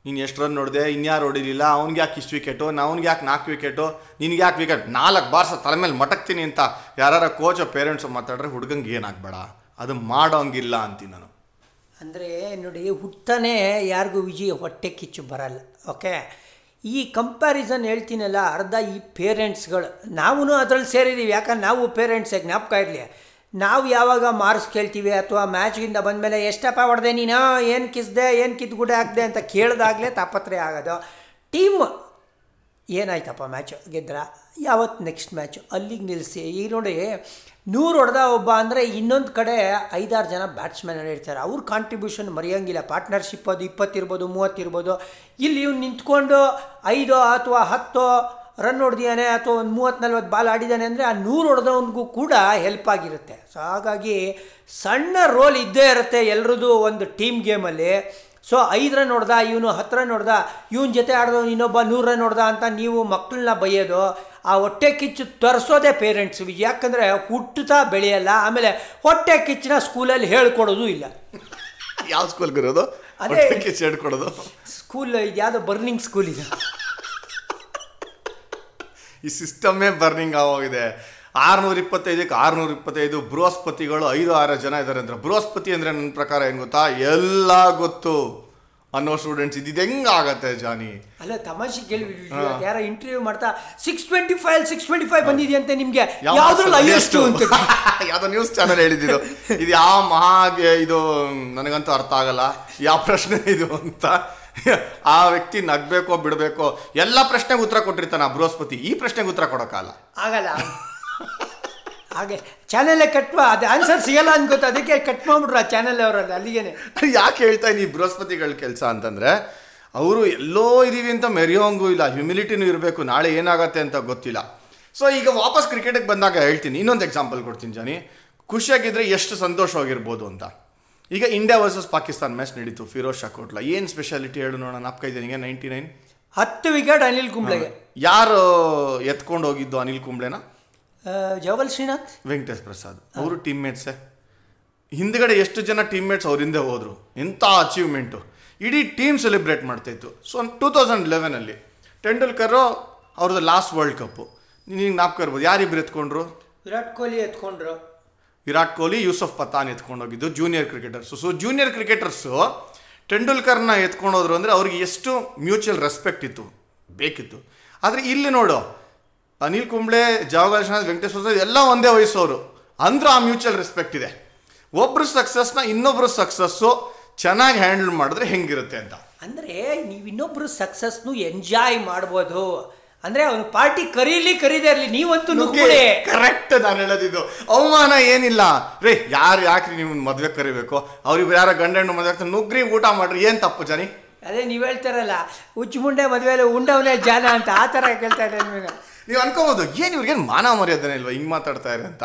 ನೀನು ಎಷ್ಟು ರನ್ ನೋಡಿದೆ? ಇನ್ಯಾರು ಹೊಡಿಲಿಲ್ಲ? ಅವ್ನಿಗೆ ಯಾಕೆ ಇಷ್ಟು ವಿಕೆಟು ಅವ್ನಿಗೆ ಯಾಕೆ ನಾಲ್ಕು ವಿಕೆಟು ನಿನ್ಗೆ ಯಾಕೆ ವಿಕೆಟ್ ನಾಲ್ಕು ಬಾರ್ಸ ತಲೆ ಮೇಲೆ ಮಟಕ್ತೀನಿ ಅಂತ ಯಾರ ಕೋಚ್ ಪೇರೆಂಟ್ಸ್ ಮಾತಾಡ್ರೆ ಹುಡುಗಂಗೆ ಏನಾಗಬೇಡ. ಅದು ಮಾಡೋಂಗಿಲ್ಲ ಅಂತೀನಿ ನಾನು. ಅಂದರೆ ನೋಡಿ, ಹುಟ್ಟನೇ ಯಾರಿಗೂ ವಿಜಯ ಹೊಟ್ಟೆ ಕಿಚ್ಚು ಬರಲ್ಲ ಓಕೆ ಈ ಕಂಪ್ಯಾರಿಸನ್ ಹೇಳ್ತೀನಲ್ಲ, ಅರ್ಧ ಈ ಪೇರೆಂಟ್ಸ್ಗಳು ನಾವೂ ಅದರಲ್ಲಿ ಸೇರಿದ್ದೀವಿ ಯಾಕಂದ್ರೆ ನಾವು ಪೇರೆಂಟ್ಸೇ ಜ್ಞಾಪಕ ಇರಲಿ. ನಾವು ಯಾವಾಗ ಮಾರ್ಕ್ಸ್ ಕೇಳ್ತೀವಿ ಅಥವಾ ಮ್ಯಾಚ್ಗಿಂದ ಬಂದಮೇಲೆ ಎಷ್ಟಪ್ಪ ಹೊಡೆದೆ ನೀನು? ಏನು ಕಿಸ್ದೆ, ಏನು ಕಿತ್ಗುಡೆ ಹಾಕ್ದೆ ಅಂತ ಕೇಳಿದಾಗಲೇ ತಾಪತ್ರೆ ಆಗೋದು. ಟೀಮ್ ಏನಾಯ್ತಪ್ಪ ಮ್ಯಾಚು ಗೆದ್ರ? ಯಾವತ್ತು ನೆಕ್ಸ್ಟ್ ಮ್ಯಾಚು? ಅಲ್ಲಿಗೆ ನಿಲ್ಲಿಸಿ ಈಗ ನೋಡಿ, ನೂರು ಹೊಡೆದ ಒಬ್ಬ ಅಂದರೆ ಇನ್ನೊಂದು ಕಡೆ ಐದಾರು ಜನ ಬ್ಯಾಟ್ಸ್ಮನ್ ಇರ್ತಾರೆ. ಅವ್ರ ಕಾಂಟ್ರಿಬ್ಯೂಷನ್ ಮರೆಯೋಂಗಿಲ್ಲ. ಪಾರ್ಟ್ನರ್ಶಿಪ್ ಅದು ಇಪ್ಪತ್ತಿರ್ಬೋದು, ಮೂವತ್ತಿರ್ಬೋದು. ಇಲ್ಲಿ ಇವ್ನು ನಿಂತ್ಕೊಂಡು ಐದೋ ಅಥವಾ ಹತ್ತು ರನ್ ಹೊಡೆದಿದ್ದಾನೆ ಅಥವಾ ಒಂದು ಮೂವತ್ತು ನಲ್ವತ್ತು ಬಾಲ್ ಆಡಿದ್ದಾನೆ ಅಂದರೆ ಆ ನೂರು ಹೊಡೆದವನಿಗೂ ಕೂಡ ಹೆಲ್ಪ್ ಆಗಿರುತ್ತೆ. ಸೊ ಹಾಗಾಗಿ ಸಣ್ಣ ರೋಲ್ ಇದ್ದೇ ಇರುತ್ತೆ ಎಲ್ರದ್ದು ಒಂದು ಟೀಮ್ ಗೇಮಲ್ಲಿ ಸೊ ಐದು ರನ್ ಹೊಡೆದ ಇವನು ಹತ್ತು ರನ್ ಹೊಡೆದ ಇವನ ಜೊತೆ ಆಡಿದವನು ಇನ್ನೊಬ್ಬ ನೂರು ರನ್ ಹೊಡೆದ ಅಂತ ನೀವು ಮಕ್ಕಳನ್ನ ಬೈಯೋದು ಆ ಹೊಟ್ಟೆ ಕಿಚ್ಚು ತರಿಸೋದೇ ಪೇರೆಂಟ್ಸ್ ಯಾಕಂದರೆ ಹುಟ್ಟುತ್ತಾ ಬೆಳೆಯಲ್ಲ ಆಮೇಲೆ ಹೊಟ್ಟೆ ಕಿಚ್ಚನ್ನ ಸ್ಕೂಲಲ್ಲಿ ಹೇಳ್ಕೊಡೋದು ಇಲ್ಲ. ಯಾವ ಸ್ಕೂಲ್ಗೆ ಇರೋದು ಅದೇ- ಹೇಳ್ಕೊಡೋದು? ಸ್ಕೂಲ್ ಯಾವುದೋ ಬರ್ನಿಂಗ್ ಸ್ಕೂಲ್ ಇದೆ. ಈ ಸಿಸ್ಟಮ್ಮೇ ಬರ್ನಿಂಗ್ ಆಗೋಗಿದೆ. ಆರುನೂರ ಇಪ್ಪತ್ತೈದಕ್ಕೆ ಆರುನೂರ ಇಪ್ಪತ್ತೈದು ಬೃಹಸ್ಪತಿಗಳು ಐದು ಆರು ಜನ ಇದ್ದಾರೆ ಅಂದ್ರೆ ಬೃಹಸ್ಪತಿ ಅಂದರೆ ನನ್ನ ಪ್ರಕಾರ ಏನು ಗೊತ್ತಾ? ಎಲ್ಲ ಗೊತ್ತು ಅನ್ನೋ ಸ್ಟೂಡೆಂಟ್ಸ್ ಇದು ಹೆಂಗಾಗತ್ತೆ ಜಾನಿ? ಅಲ್ಲ ತಮಾಷೆ ಕೇಳಿ ಯಾರ ಇಂಟರ್ವ್ಯೂ ಮಾಡ್ತಾ six twenty five six twenty five ಬಂದಿದೆಯಂತೆ ನಿಮಗೆ? ಯಾವ್ದ್ರಲ್ಲಿ ಹೈಯೆಸ್ಟ್ ಅಂತ ಯಾವ್ದೋ ನ್ಯೂಸ್ ಚಾನಲ್ ಹೇಳಿದ್ದು ಇದು. ಯಾವ ಮಹಾ ಇದು ನನಗಂತೂ ಅರ್ಥ ಆಗಲ್ಲ. ಯಾವ ಪ್ರಶ್ನೆ ಇದು ಅಂತ. ಆ ವ್ಯಕ್ತಿ ನಗ್ಬೇಕೋ ಬಿಡಬೇಕೋ ಎಲ್ಲ ಪ್ರಶ್ನೆಗೆ ಉತ್ತರ ಕೊಟ್ಟಿರ್ತಾನೆ ಆ ಬೃಹಸ್ಪತಿ. ಈ ಪ್ರಶ್ನೆಗೆ ಉತ್ತರ ಕೊಡೋಕ್ಕಲ್ಲ ಆಗಲ್ಲ. ಹಾಗೆ ಚಾನೆಲ್ಲೇ ಕಟ್ ಮಾ- ಅದು ಆನ್ಸರ್ ಸಿಗಲ್ಲ ಅನ್ಕೋತ ಅದಕ್ಕೆ ಕಟ್ ಮಾಡ್ಬಿಟ್ರು ಆ ಚಾನೆಲ್ ಅವರಲ್ಲಿ ಅಲ್ಲಿಗೇನೆ. ಯಾಕೆ ಹೇಳ್ತಾ ಇನ್ನು ಈ ಬೃಹಸ್ಪತಿಗಳ ಕೆಲಸ ಅಂತಂದರೆ ಅವರು ಎಲ್ಲೋ ಇದೀವಿ ಅಂತ ಮೆರೆಯೋಂಗೂ ಇಲ್ಲ ಹ್ಯುಮಿಲಿಟಿನೂ ಇರಬೇಕು ನಾಳೆ ಏನಾಗತ್ತೆ ಅಂತ ಗೊತ್ತಿಲ್ಲ. ಸೊ ಈಗ ವಾಪಸ್ ಕ್ರಿಕೆಟಿಗೆ ಬಂದಾಗ ಹೇಳ್ತೀನಿ ಇನ್ನೊಂದು ಎಕ್ಸಾಂಪಲ್ ಕೊಡ್ತೀನಿ ಜಾನಿ. ಖುಷಿಯಾಗಿದ್ದರೆ ಎಷ್ಟು ಸಂತೋಷವಾಗಿರ್ಬೋದು ಅಂತ. ಈಗ ಇಂಡಿಯಾ ವರ್ಸಸ್ ಪಾಕಿಸ್ತಾನ್ ಮ್ಯಾಚ್ ನಡೀತು. ಫಿರೋಜ್ ಶಾ ಕೋಟ್ಲಾ ಏನು ಸ್ಪೆಷಾಲಿಟಿ ಹೇಳು ನೋಡೋಣ. ನಾಪ್ಕ ನಿಮಗೆ ನೈಂಟಿ ನೈನ್ ಹತ್ತು ವಿಕೆಟ್ ಅನಿಲ್ ಕುಂಬ್ಳೆಗೆ. ಯಾರು ಎತ್ಕೊಂಡು ಹೋಗಿದ್ದು ಅನಿಲ್ ಕುಂಬ್ಳೆನ? ಜವಲ್ ಶ್ರೀನಾಥ್. ವೆಂಕಟೇಶ್ ಪ್ರಸಾದ್. ಅವರು ಟೀಮ್ ಮೇಟ್ಸೇ ಹಿಂದ್ಗಡೆ ಎಷ್ಟು ಜನ ಟೀಮ್ಮೇಟ್ಸ್ ಅವ್ರ ಹಿಂದೆ ಹೋದ್ರು? ಎಂಥ ಅಚೀವ್ಮೆಂಟು ಇಡೀ ಟೀಮ್ ಸೆಲೆಬ್ರೇಟ್ ಮಾಡ್ತಾಯಿತ್ತು ಸೊ ಟೂ ತೌಸಂಡ್ ಲೆವೆನಲ್ಲಿ ಟೆಂಡೂಲ್ಕರು ಅವ್ರದ್ದು ಲಾಸ್ಟ್ ವರ್ಲ್ಡ್ ಕಪ್ಪು ನಿನಗೆ ನಾಪ್ಕ ಇರ್ಬೋದು. ಯಾರಿಬ್ರು ಎತ್ಕೊಂಡ್ರು? ವಿರಾಟ್ ಕೊಹ್ಲಿ ಎತ್ಕೊಂಡ್ರು. ವಿರಾಟ್ ಕೊಹ್ಲಿ, ಯೂಸಫ್ ಪತಾನ್ ಎತ್ಕೊಂಡು ಹೋಗಿದ್ದು junior cricketers so junior cricketers ಟೆಂಡೂಲ್ಕರ್ನ ಎತ್ಕೊಂಡು ಹೋದ್ರು ಅಂದರೆ ಅವ್ರಿಗೆ ಎಷ್ಟು ಮ್ಯೂಚುವಲ್ ರೆಸ್ಪೆಕ್ಟ್ ಇತ್ತು? ಬೇಕಿತ್ತು. ಆದರೆ ಇಲ್ಲಿ ನೋಡು, ಅನಿಲ್ ಕುಂಬ್ಳೆ ಜವಾಹರ್ ಶಾಂತ್ ವೆಂಕಟೇಶ್ ಪ್ರಸಾದ್ ಎಲ್ಲ ಒಂದೇ ವಯಸ್ಸವರು ಅಂದ್ರೆ ಆ ಮ್ಯೂಚುವಲ್ ರೆಸ್ಪೆಕ್ಟ್ ಇದೆ. ಒಬ್ಬರು ಸಕ್ಸಸ್ನ ಇನ್ನೊಬ್ಬರು ಸಕ್ಸಸ್ಸು ಚೆನ್ನಾಗಿ ಹ್ಯಾಂಡಲ್ ಮಾಡಿದ್ರೆ ಹೆಂಗಿರುತ್ತೆ ಅಂತ. ಅಂದರೆ ನೀವು ಇನ್ನೊಬ್ಬರು ಸಕ್ಸಸ್ನು ಎಂಜಾಯ್ ಮಾಡ್ಬೋದು. ಅಂದರೆ ಅವನು ಪಾರ್ಟಿ ಕರೀಲಿ ಕರೀದೇ ಇರಲಿ ನೀವಂತೂ ನುಗ್ಗುಡಿ ಕರೆಕ್ಟ್ ನಾನು ಹೇಳೋದಿದ್ದು ಅವಮಾನ ಏನಿಲ್ಲ. ರೇ ಯಾರು ಯಾಕ್ರಿ ನೀವು ಮದುವೆ ಕರಿಬೇಕು? ಅವ್ರಿಗೆ ಯಾರೋ ಗಂಡ ಹೆಣ್ಣು ಮದುವೆ ಆಗ್ತಾರೆ ನುಗ್ರಿ ಊಟ ಮಾಡ್ರಿ. ಏನು ತಪ್ಪು ಜನಿ? ಅದೇ ನೀವು ಹೇಳ್ತಾರಲ್ಲ ಹುಚ್ಚು ಮುಂಡೆ ಮದುವೆಯಲ್ಲಿ ಉಂಡವನೇ ಜಾನ ಅಂತ ಆ ಥರ ಕೇಳ್ತಾ ಇದ್ದೆ ನಿಮಗೆ. ನೀವು ಅನ್ಕೋಬೋದು ಏನು ಇವ್ರಿಗೇನು ಮಾನ ಮರ್ಯಾದನೆ ಇಲ್ವಾ? ಹಿಂಗೆ ಮಾತಾಡ್ತಾ ಇರಿ ಅಂತ.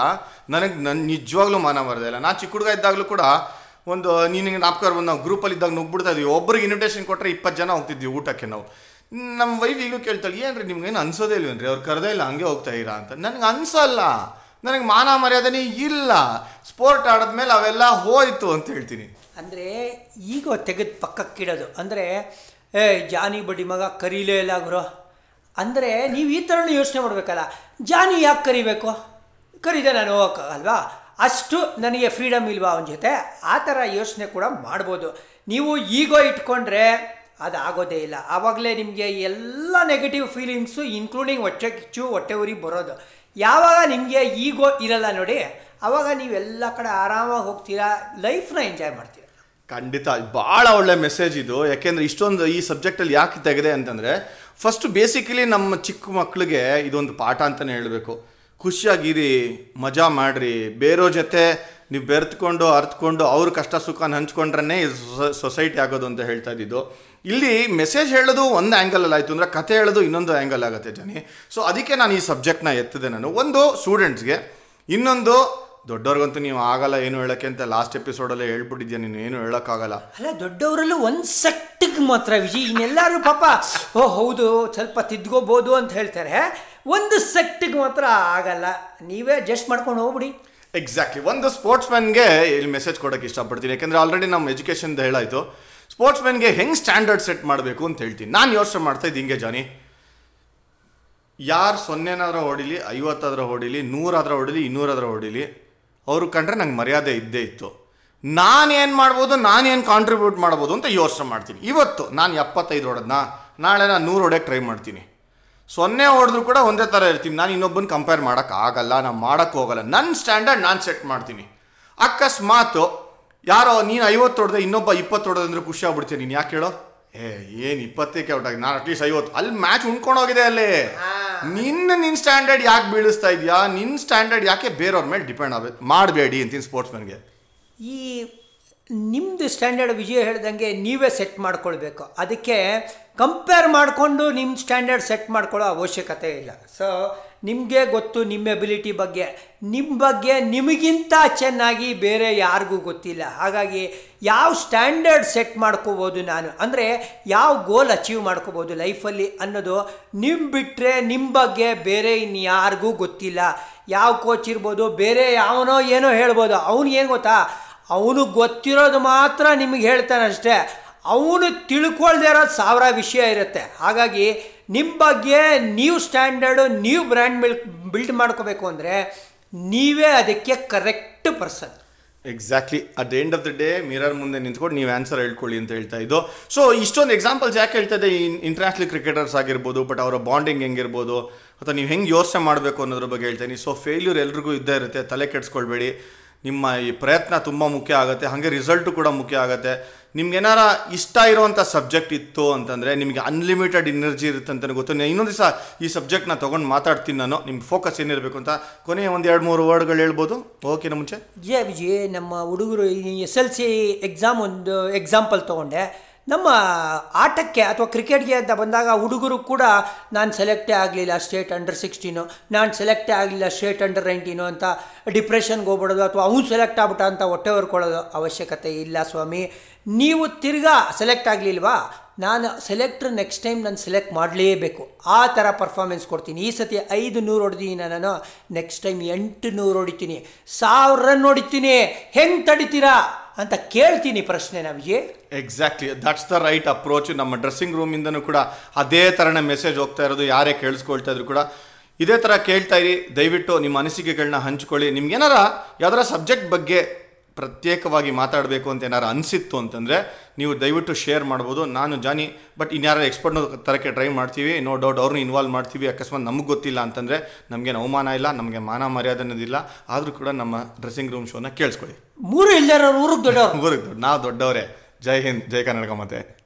ನನಗೆ ನನ್ನ ನಿಜವಾಗ್ಲೂ ಮಾನ ಮರ್ಯಾದೆ ಇಲ್ಲ. ನಾನು ಚಿಕ್ಕ ಹುಡುಗ ಇದ್ದಾಗಲೂ ಕೂಡ ಒಂದು ನೀನು ನಾಪ್ಕರ್ ಬಂದು ನಾವು ಗ್ರೂಪಲ್ಲಿ ಇದ್ದಾಗ ನುಗ್ಬಿಡ್ತಾ ಇದ್ವಿ. ಒಬ್ಬರಿಗೆ ಇನ್ವಿಟೇಷನ್ ಕೊಟ್ಟರೆ ಇಪ್ಪತ್ತು ಜನ ಹೋಗ್ತಿದ್ವಿ ಊಟಕ್ಕೆ ನಾವು. ನಮ್ಮ ವೈಫ್ ಈಗಲೂ ಕೇಳ್ತಾಳೆ, ಏನ್ರಿ ನಿಮ್ಗೇನು ಅನ್ಸೋದೇ ಇಲ್ವೇನ್ರಿ? ಅವ್ರು ಕರೆದೇ ಇಲ್ಲ, ಹಂಗೆ ಹೋಗ್ತಾ ಇರಾ ಅಂತ. ನನಗೆ ಅನ್ಸಲ್ಲ. ನನಗೆ ಮಾನ ಮರ್ಯಾದೆ ಇಲ್ಲ. ಸ್ಪೋರ್ಟ್ ಆಡಿದ್ಮೇಲೆ ಅವೆಲ್ಲ ಹೋಯ್ತು ಅಂತ ಹೇಳ್ತೀನಿ. ಅಂದರೆ ಈಗ ತೆಗೆದು ಪಕ್ಕಕ್ಕಿಡೋದು ಅಂದರೆ, ಏ, ಜಾನಿ ಬಡ್ಡಿ ಮಗ ಕರೀಲೇ ಇಲ್ಲ ಗುರು. ಅಂದರೆ ನೀವು ಈ ಥರನೂ ಯೋಚನೆ ಮಾಡಬೇಕಲ್ಲ. ಜಾನಿ ಯಾಕೆ ಕರಿಬೇಕು? ಕರೀದೆ ನಾನು ಹೋಗೋಕ್ಕಾಗಲ್ವಾ ಅಷ್ಟು ನನಗೆ ಫ್ರೀಡಮ್ ಇಲ್ವಾ ಅವನ ಜೊತೆ? ಆ ಥರ ಯೋಚನೆ ಕೂಡ ಮಾಡ್ಬೋದು. ನೀವು ಈಗೋ ಇಟ್ಕೊಂಡ್ರೆ ಅದು ಆಗೋದೇ ಇಲ್ಲ. ಆವಾಗಲೇ ನಿಮಗೆ ಎಲ್ಲ ನೆಗೆಟಿವ್ ಫೀಲಿಂಗ್ಸು ಇನ್ಕ್ಲೂಡಿಂಗ್ ಹೊಟ್ಟೆ ಕಿಚ್ಚು, ಹೊಟ್ಟೆ ಉರಿ ಬರೋದು. ಯಾವಾಗ ನಿಮಗೆ ಈಗೋ ಇರಲ್ಲ ನೋಡಿ, ಆವಾಗ ನೀವೆಲ್ಲ ಕಡೆ ಆರಾಮಾಗಿ ಹೋಗ್ತೀರಾ ಲೈಫ್ನ ಎಂಜಾಯ್ ಮಾಡ್ತೀರಾ. ಖಂಡಿತ ಭಾಳ ಒಳ್ಳೆ ಮೆಸೇಜ್ ಇದು. ಯಾಕೆಂದರೆ ಇಷ್ಟೊಂದು ಈ ಸಬ್ಜೆಕ್ಟಲ್ಲಿ ಯಾಕೆ ತೆಗೆದೆ ಅಂತಂದರೆ ಫಸ್ಟ್ ಬೇಸಿಕಲಿ ನಮ್ಮ ಚಿಕ್ಕ ಮಕ್ಕಳಿಗೆ ಇದೊಂದು ಪಾಠ ಅಂತಲೇ ಹೇಳಬೇಕು. ಖುಷಿಯಾಗಿರಿ, ಮಜಾ ಮಾಡಿರಿ. ಬೇರೋ ಜೊತೆ ನೀವು ಬೆರೆತ್ಕೊಂಡು, ಅರ್ತ್ಕೊಂಡು, ಅವ್ರ ಕಷ್ಟ ಸುಖನ ಹಂಚ್ಕೊಂಡ್ರೇ ಸೊಸೈಟಿ ಆಗೋದು ಅಂತ ಹೇಳ್ತಾ ಇದ್ದಿದ್ದು. ಇಲ್ಲಿ ಮೆಸೇಜ್ ಹೇಳೋದು ಒಂದು ಆ್ಯಂಗಲಲ್ಲಿ ಆಯಿತು ಅಂದರೆ ಕತೆ ಹೇಳೋದು ಇನ್ನೊಂದು ಆ್ಯಂಗಲ್ ಆಗುತ್ತೆ ಜನಿ. ಸೊ ಅದಕ್ಕೆ ನಾನು ಈ ಸಬ್ಜೆಕ್ಟ್ನ ಎತ್ತಿದೆ ನಾನು. ಒಂದು ಸ್ಟೂಡೆಂಟ್ಸ್ಗೆ ಇನ್ನೊಂದು ದೊಡ್ಡವ್ರಿಗಂತೂ ನೀವು ಆಗಲ್ಲ ಏನು ಹೇಳೋಕ್ಕೆ? ಅಂತ ಲಾಸ್ಟ್ ಎಪಿಸೋಡಲ್ಲೇ ಹೇಳ್ಬಿಟ್ಟಿದ್ಯಾ ನೀನು ಏನು ಹೇಳೋಕ್ಕಾಗಲ್ಲ. ಅಲ್ಲ ದೊಡ್ಡವರಲ್ಲೂ ಒಂದು ಸೆಟ್ಟಿಗೆ ಮಾತ್ರ ವಿಜಯ್ ಇನ್ನೆಲ್ಲರೂ ಪಾಪ ಓ ಹೌದು ಸ್ವಲ್ಪ ತಿದ್ಕೋಬೋದು ಅಂತ ಹೇಳ್ತಾರೆ. ಒಂದು ಸೆಟ್ಟಿಗೆ ಮಾತ್ರ ಆಗಲ್ಲ. ನೀವೇ ಅಡ್ಜಸ್ಟ್ ಮಾಡ್ಕೊಂಡು ಹೋಗ್ಬಿಡಿ. ಎಕ್ಸಾಕ್ಟ್ಲಿ ಒಂದು ಸ್ಪೋರ್ಟ್ಸ್ ಮ್ಯಾನ್ಗೆ ಇಲ್ಲಿ ಮೆಸೇಜ್ ಕೊಡೋಕ್ಕೆ ಇಷ್ಟಪಡ್ತೀನಿ. ಯಾಕೆಂದರೆ ಆಲ್ರೆಡಿ ನಮ್ಮ ಎಜುಕೇಷನ್ದು ಹೇಳಾಯಿತು. ಸ್ಪೋರ್ಟ್ಸ್ ಮ್ಯಾನ್ಗೆ ಹೆಂಗೆ ಸ್ಟ್ಯಾಂಡರ್ಡ್ ಸೆಟ್ ಮಾಡಬೇಕು ಅಂತ ಹೇಳ್ತೀನಿ. ನಾನು ಯೋಚನೆ ಮಾಡ್ತಾ ಇದ್ದೀನಿ ಹಿಂಗೆ ಜಾನಿ. ಯಾರು ಸೊನ್ನೆನಾದ್ರೂ ಹೊಡಿಲಿ, ಐವತ್ತಾದ್ರೂ ಹೊಡಿಲಿ, ನೂರಾದ್ರೂ ಹೊಡಿಲಿ, ಇನ್ನೂರಾದ್ರೂ ಹೊಡಿಲಿ, ಅವರು ಕಂಡ್ರೆ ನಂಗೆ ಮರ್ಯಾದೆ ಇದ್ದೇ ಇತ್ತು. ನಾನೇನು ಮಾಡ್ಬೋದು ನಾನೇನು ಕಾಂಟ್ರಿಬ್ಯೂಟ್ ಮಾಡ್ಬೋದು ಅಂತ ಯೋಚನೆ ಮಾಡ್ತೀನಿ. ಇವತ್ತು ನಾನು ಎಪ್ಪತ್ತೈದು ಹೊಡೆದ್ನ? ನಾಳೆ ನಾನು ನೂರು ಹೊಡೆಯೋಕ್ಕೆ ಟ್ರೈ ಮಾಡ್ತೀನಿ. ಸೊನ್ನೆ ಹೊಡೆದ್ರು ಕೂಡ ಒಂದೇ ಥರ ಇರ್ತೀನಿ. ನಾನು ಇನ್ನೊಬ್ಬನ ಕಂಪೇರ್ ಮಾಡೋಕ್ಕಾಗಲ್ಲ ನಾನು ಮಾಡೋಕ್ಕೆ ಹೋಗಲ್ಲ. ನನ್ನ ಸ್ಟ್ಯಾಂಡರ್ಡ್ ನಾನು ಸೆಟ್ ಮಾಡ್ತೀನಿ. ಅಕಸ್ಮಾತು ಯಾರೋ ನೀನು ಐವತ್ತು ಹೊಡೆದೆ ಇನ್ನೊಬ್ಬ ಇಪ್ಪತ್ತು ಹೊಡೆದ ಅಂದ್ರೆ ಖುಷಿ ಆಗ್ಬಿಡ್ತೀನಿ ನೀನು. ಯಾಕೆ ಹೇಳೋ? ಏ ಏನು ಇಪ್ಪತ್ತಕ್ಕೆ ಔಟ್ ಆಗಿ ನಾನು ಅಟ್ಲೀಸ್ಟ್ ಐವತ್ತು. ಅಲ್ಲಿ ಮ್ಯಾಚ್ ಉಣ್ಕೊಂಡೋಗಿದೆ ಅಲ್ಲಿ. ನಿನ್ನ ನಿನ್ನ ಸ್ಟ್ಯಾಂಡರ್ಡ್ ಯಾಕೆ ಬೀಳಿಸ್ತಾ ಇದೆಯಾ? ನಿನ್ನ ಸ್ಟ್ಯಾಂಡರ್ಡ್ ಯಾಕೆ ಬೇರೆಯವ್ರ ಮೇಲೆ ಡಿಪೆಂಡ್ ಆಗಬೇಕು ಮಾಡಬೇಡಿ ಅಂತೀನಿ ಸ್ಪೋರ್ಟ್ಸ್ಮನ್ಗೆ ಈ ನಿಮ್ಮದು ಸ್ಟ್ಯಾಂಡರ್ಡ್ ವಿಜಯ ಹೇಳ್ದಂಗೆ ನೀವೇ ಸೆಟ್ ಮಾಡ್ಕೊಳ್ಬೇಕು. ಅದಕ್ಕೆ ಕಂಪೇರ್ ಮಾಡಿಕೊಂಡು ನಿಮ್ಮ ಸ್ಟ್ಯಾಂಡರ್ಡ್ ಸೆಟ್ ಮಾಡ್ಕೊಳ್ಳೋ ಅವಶ್ಯಕತೆ ಇಲ್ಲ. ಸೊ ನಿಮಗೆ ಗೊತ್ತು ನಿಮ್ಮ ಎಬಿಲಿಟಿ ಬಗ್ಗೆ. ನಿಮ್ಮ ಬಗ್ಗೆ ನಿಮಗಿಂತ ಚೆನ್ನಾಗಿ ಬೇರೆ ಯಾರಿಗೂ ಗೊತ್ತಿಲ್ಲ. ಹಾಗಾಗಿ ಯಾವ ಸ್ಟ್ಯಾಂಡರ್ಡ್ ಸೆಟ್ ಮಾಡ್ಕೋಬೋದು ನಾನು? ಅಂದರೆ ಯಾವ ಗೋಲ್ ಅಚೀವ್ ಮಾಡ್ಕೋಬೋದು ಲೈಫಲ್ಲಿ ಅನ್ನೋದು ನಿಮ್ಮ ಬಿಟ್ಟರೆ ನಿಮ್ಮ ಬಗ್ಗೆ ಬೇರೆ ಇನ್ಯಾರಿಗೂ ಗೊತ್ತಿಲ್ಲ. ಯಾವ ಕೋಚ್ ಇರ್ಬೋದು, ಬೇರೆ ಯಾವನೋ ಏನೋ ಹೇಳ್ಬೋದು. ಏನು ಗೊತ್ತಾ? ಅವನು ಗೊತ್ತಿರೋದು ಮಾತ್ರ ನಿಮಗೆ ಹೇಳ್ತಾನೆ ಅಷ್ಟೇ ಅವನು ತಿಳ್ಕೊಳ್ದೇ ಇರೋದು ಸಾವಿರ ವಿಷಯ ಇರುತ್ತೆ. ಹಾಗಾಗಿ ನಿಮ್ಮ ಬಗ್ಗೆ ನೀವು ಸ್ಟ್ಯಾಂಡರ್ಡು ನೀವು ಬ್ರ್ಯಾಂಡ್ ಮಿಲ್ಕ್ ಬಿಲ್ಡ್ ಮಾಡ್ಕೋಬೇಕು ಅಂದರೆ ನೀವೇ ಅದಕ್ಕೆ correct person exactly at the end of the day mirror ಮುಂದೆ ನಿಂತ್ಕೊಂಡು ನೀವು ಆನ್ಸರ್ ಹೇಳ್ಕೊಳ್ಳಿ ಅಂತ ಹೇಳ್ತಾ ಇದ್ದು. ಸೊ ಇಷ್ಟೊಂದು ಎಕ್ಸಾಂಪಲ್ಸ್ ಯಾಕೆ ಹೇಳ್ತಾ ಇದೆ ಇಂಟರ್ನ್ಯಾಷನಲ್ ಕ್ರಿಕೆಟರ್ಸ್ ಆಗಿರ್ಬೋದು ಬಟ್ ಅವರ ಬಾಂಡಿಂಗ್ ಹೆಂಗಿರ್ಬೋದು, ಅಥವಾ ನೀವು ಹೆಂಗೆ ಯೋಚನೆ ಮಾಡಬೇಕು ಅನ್ನೋದ್ರ ಬಗ್ಗೆ ಹೇಳ್ತೀನಿ ಸೊ ಫೇಲ್ಯೂರ್ ಎಲ್ರಿಗೂ ಇದ್ದೇ ಇರುತ್ತೆ. ತಲೆ ಕೆಡಿಸ್ಕೊಳ್ಬೇಡಿ. ನಿಮ್ಮ ಈ ಪ್ರಯತ್ನ ತುಂಬ ಮುಖ್ಯ ಆಗುತ್ತೆ. ಹಾಗೆ ರಿಸಲ್ಟು ಕೂಡ ಮುಖ್ಯ ಆಗುತ್ತೆ. ನಿಮ್ಗೇನಾರ ಇಷ್ಟ ಇರುವಂಥ ಸಬ್ಜೆಕ್ಟ್ ಇತ್ತು ಅಂತಂದರೆ ನಿಮಗೆ ಅನ್ಲಿಮಿಟೆಡ್ ಎನರ್ಜಿ ಇರುತ್ತೆ ಅಂತ ಗೊತ್ತು. ನಾನು ಇನ್ನೊಂದು ದಿವಸ ಈ ಸಬ್ಜೆಕ್ಟ್ನ ತೊಗೊಂಡು ಮಾತಾಡ್ತೀನಿ ನಾನು. ನಿಮ್ಗೆ ಫೋಕಸ್ ಏನಿರಬೇಕು ಅಂತ. ಕೊನೆಯ ಒಂದು ಎರಡು ಮೂರು ವರ್ಡ್ಗಳು ಹೇಳ್ಬೋದು. ಓಕೆನ ಮುಂಚೆ? ವಿಜಯ್ ನಮ್ಮ ಹುಡುಗರು ಎಸ್ ಎಲ್ ಸಿ ಎಕ್ಸಾಮ್ ಒಂದು ಎಕ್ಸಾಂಪಲ್ ತೊಗೊಂಡೆ. ನಮ್ಮ ಆಟಕ್ಕೆ ಅಥವಾ ಕ್ರಿಕೆಟ್ಗೆ ಅಂತ ಬಂದಾಗ ಹುಡುಗರು ಕೂಡ ನಾನು ಸೆಲೆಕ್ಟೇ ಆಗಲಿಲ್ಲ ಸ್ಟೇಟ್ ಅಂಡರ್ ಸಿಕ್ಸ್ಟೀನು ನಾನು ಸೆಲೆಕ್ಟೇ ಆಗಲಿಲ್ಲ ಸ್ಟೇಟ್ ಅಂಡರ್ ನೈನ್ಟೀನು ಅಂತ ಡಿಪ್ರೆಷನ್ಗೆ ಹೋಗ್ಬಿಡೋದು ಅಥವಾ ಅವ್ನು ಸೆಲೆಕ್ಟ್ ಆಗ್ಬಿಟ್ಟ ಅಂತ ಹೊಟ್ಟೆ ಹೊರ್ಕೊಳ್ಳೋದು ಅವಶ್ಯಕತೆ ಇಲ್ಲ ಸ್ವಾಮಿ. ನೀವು ತಿರ್ಗಾ ಸೆಲೆಕ್ಟ್ ಆಗಲಿಲ್ವಾ? ನಾನು ಸೆಲೆಕ್ಟ್ರ್ ನೆಕ್ಸ್ಟ್ ಟೈಮ್ ನಾನು ಸೆಲೆಕ್ಟ್ ಮಾಡಲೇಬೇಕು. ಆ ಥರ ಪರ್ಫಾರ್ಮೆನ್ಸ್ ಕೊಡ್ತೀನಿ. ಈ ಸತಿ ಐದು ನೂರು ಹೊಡೆದೀನಿ ನಾನು ನೆಕ್ಸ್ಟ್ ಟೈಮ್ ಎಂಟು ನೂರು ಹೊಡಿತೀನಿ. ಸಾವಿರ ರನ್ ಹೊಡಿತೀನಿ. ಹೆಂಗೆ ತಡಿತೀರಾ? ಅಂತ ಕೇಳ್ತೀನಿ ಪ್ರಶ್ನೆ ನಮಗೆ. Exactly that's the right approach ನಮ್ಮ ಡ್ರೆಸ್ಸಿಂಗ್ ರೂಮಿಂದನೂ ಕೂಡ ಅದೇ ಥರನೇ ಮೆಸೇಜ್ ಹೋಗ್ತಾ ಇರೋದು. ಯಾರೇ ಕೇಳಿಸ್ಕೊಳ್ತಾ ಇದ್ರು ಕೂಡ. ಇದೇ ಥರ ಕೇಳ್ತಾ ಇರಿ. ದಯವಿಟ್ಟು ನಿಮ್ಮ ಅನಿಸಿಕೆಗಳನ್ನ ಹಂಚ್ಕೊಳ್ಳಿ. ನಿಮ್ಗೇನಾರ ಯಾವ್ದಾರ ಸಬ್ಜೆಕ್ಟ್ ಬಗ್ಗೆ ಪ್ರತ್ಯೇಕವಾಗಿ ಮಾತಾಡಬೇಕು ಅಂತ ಏನಾರು ಅನಿಸಿತ್ತು ಅಂತಂದರೆ ನೀವು ದಯವಿಟ್ಟು ಶೇರ್ ಮಾಡ್ಬೋದು. ನಾನು ಜಾನಿ ಬಟ್ ಇನ್ಯಾರು ಎಕ್ಸ್ಪರ್ಟ್ನ ತರಕ್ಕೆ ಟ್ರೈ ಮಾಡ್ತೀವಿ. ನೋ ಡೌಟ್ ಅವ್ರನ್ನ ಇನ್ವಾಲ್ವ್ ಮಾಡ್ತೀವಿ. ಅಕಸ್ಮಾತ್ ನಮಗೆ ಗೊತ್ತಿಲ್ಲ ಅಂತಂದರೆ ನಮಗೇನು ಅವಮಾನ ಇಲ್ಲ ನಮಗೆ ಮಾನ ಮರ್ಯಾದೆ ಅನ್ನೋದಿಲ್ಲ ಆದರೂ ಕೂಡ ನಮ್ಮ ಡ್ರೆಸ್ಸಿಂಗ್ ರೂಮ್ ಶೋನ ಕೇಳಿಸ್ಕೊಳ್ಳಿ. ಮೂರು ಎಲ್ಲರೂ ಊರಿಗೆ ದೊಡ್ಡವ್ರು. ಊರಿಗೆ ನಾವು ದೊಡ್ಡವರೇ. ಜೈ ಹಿಂದ್ ಜೈ ಕರ್ನಾಟಕ ಮತ್ತೆ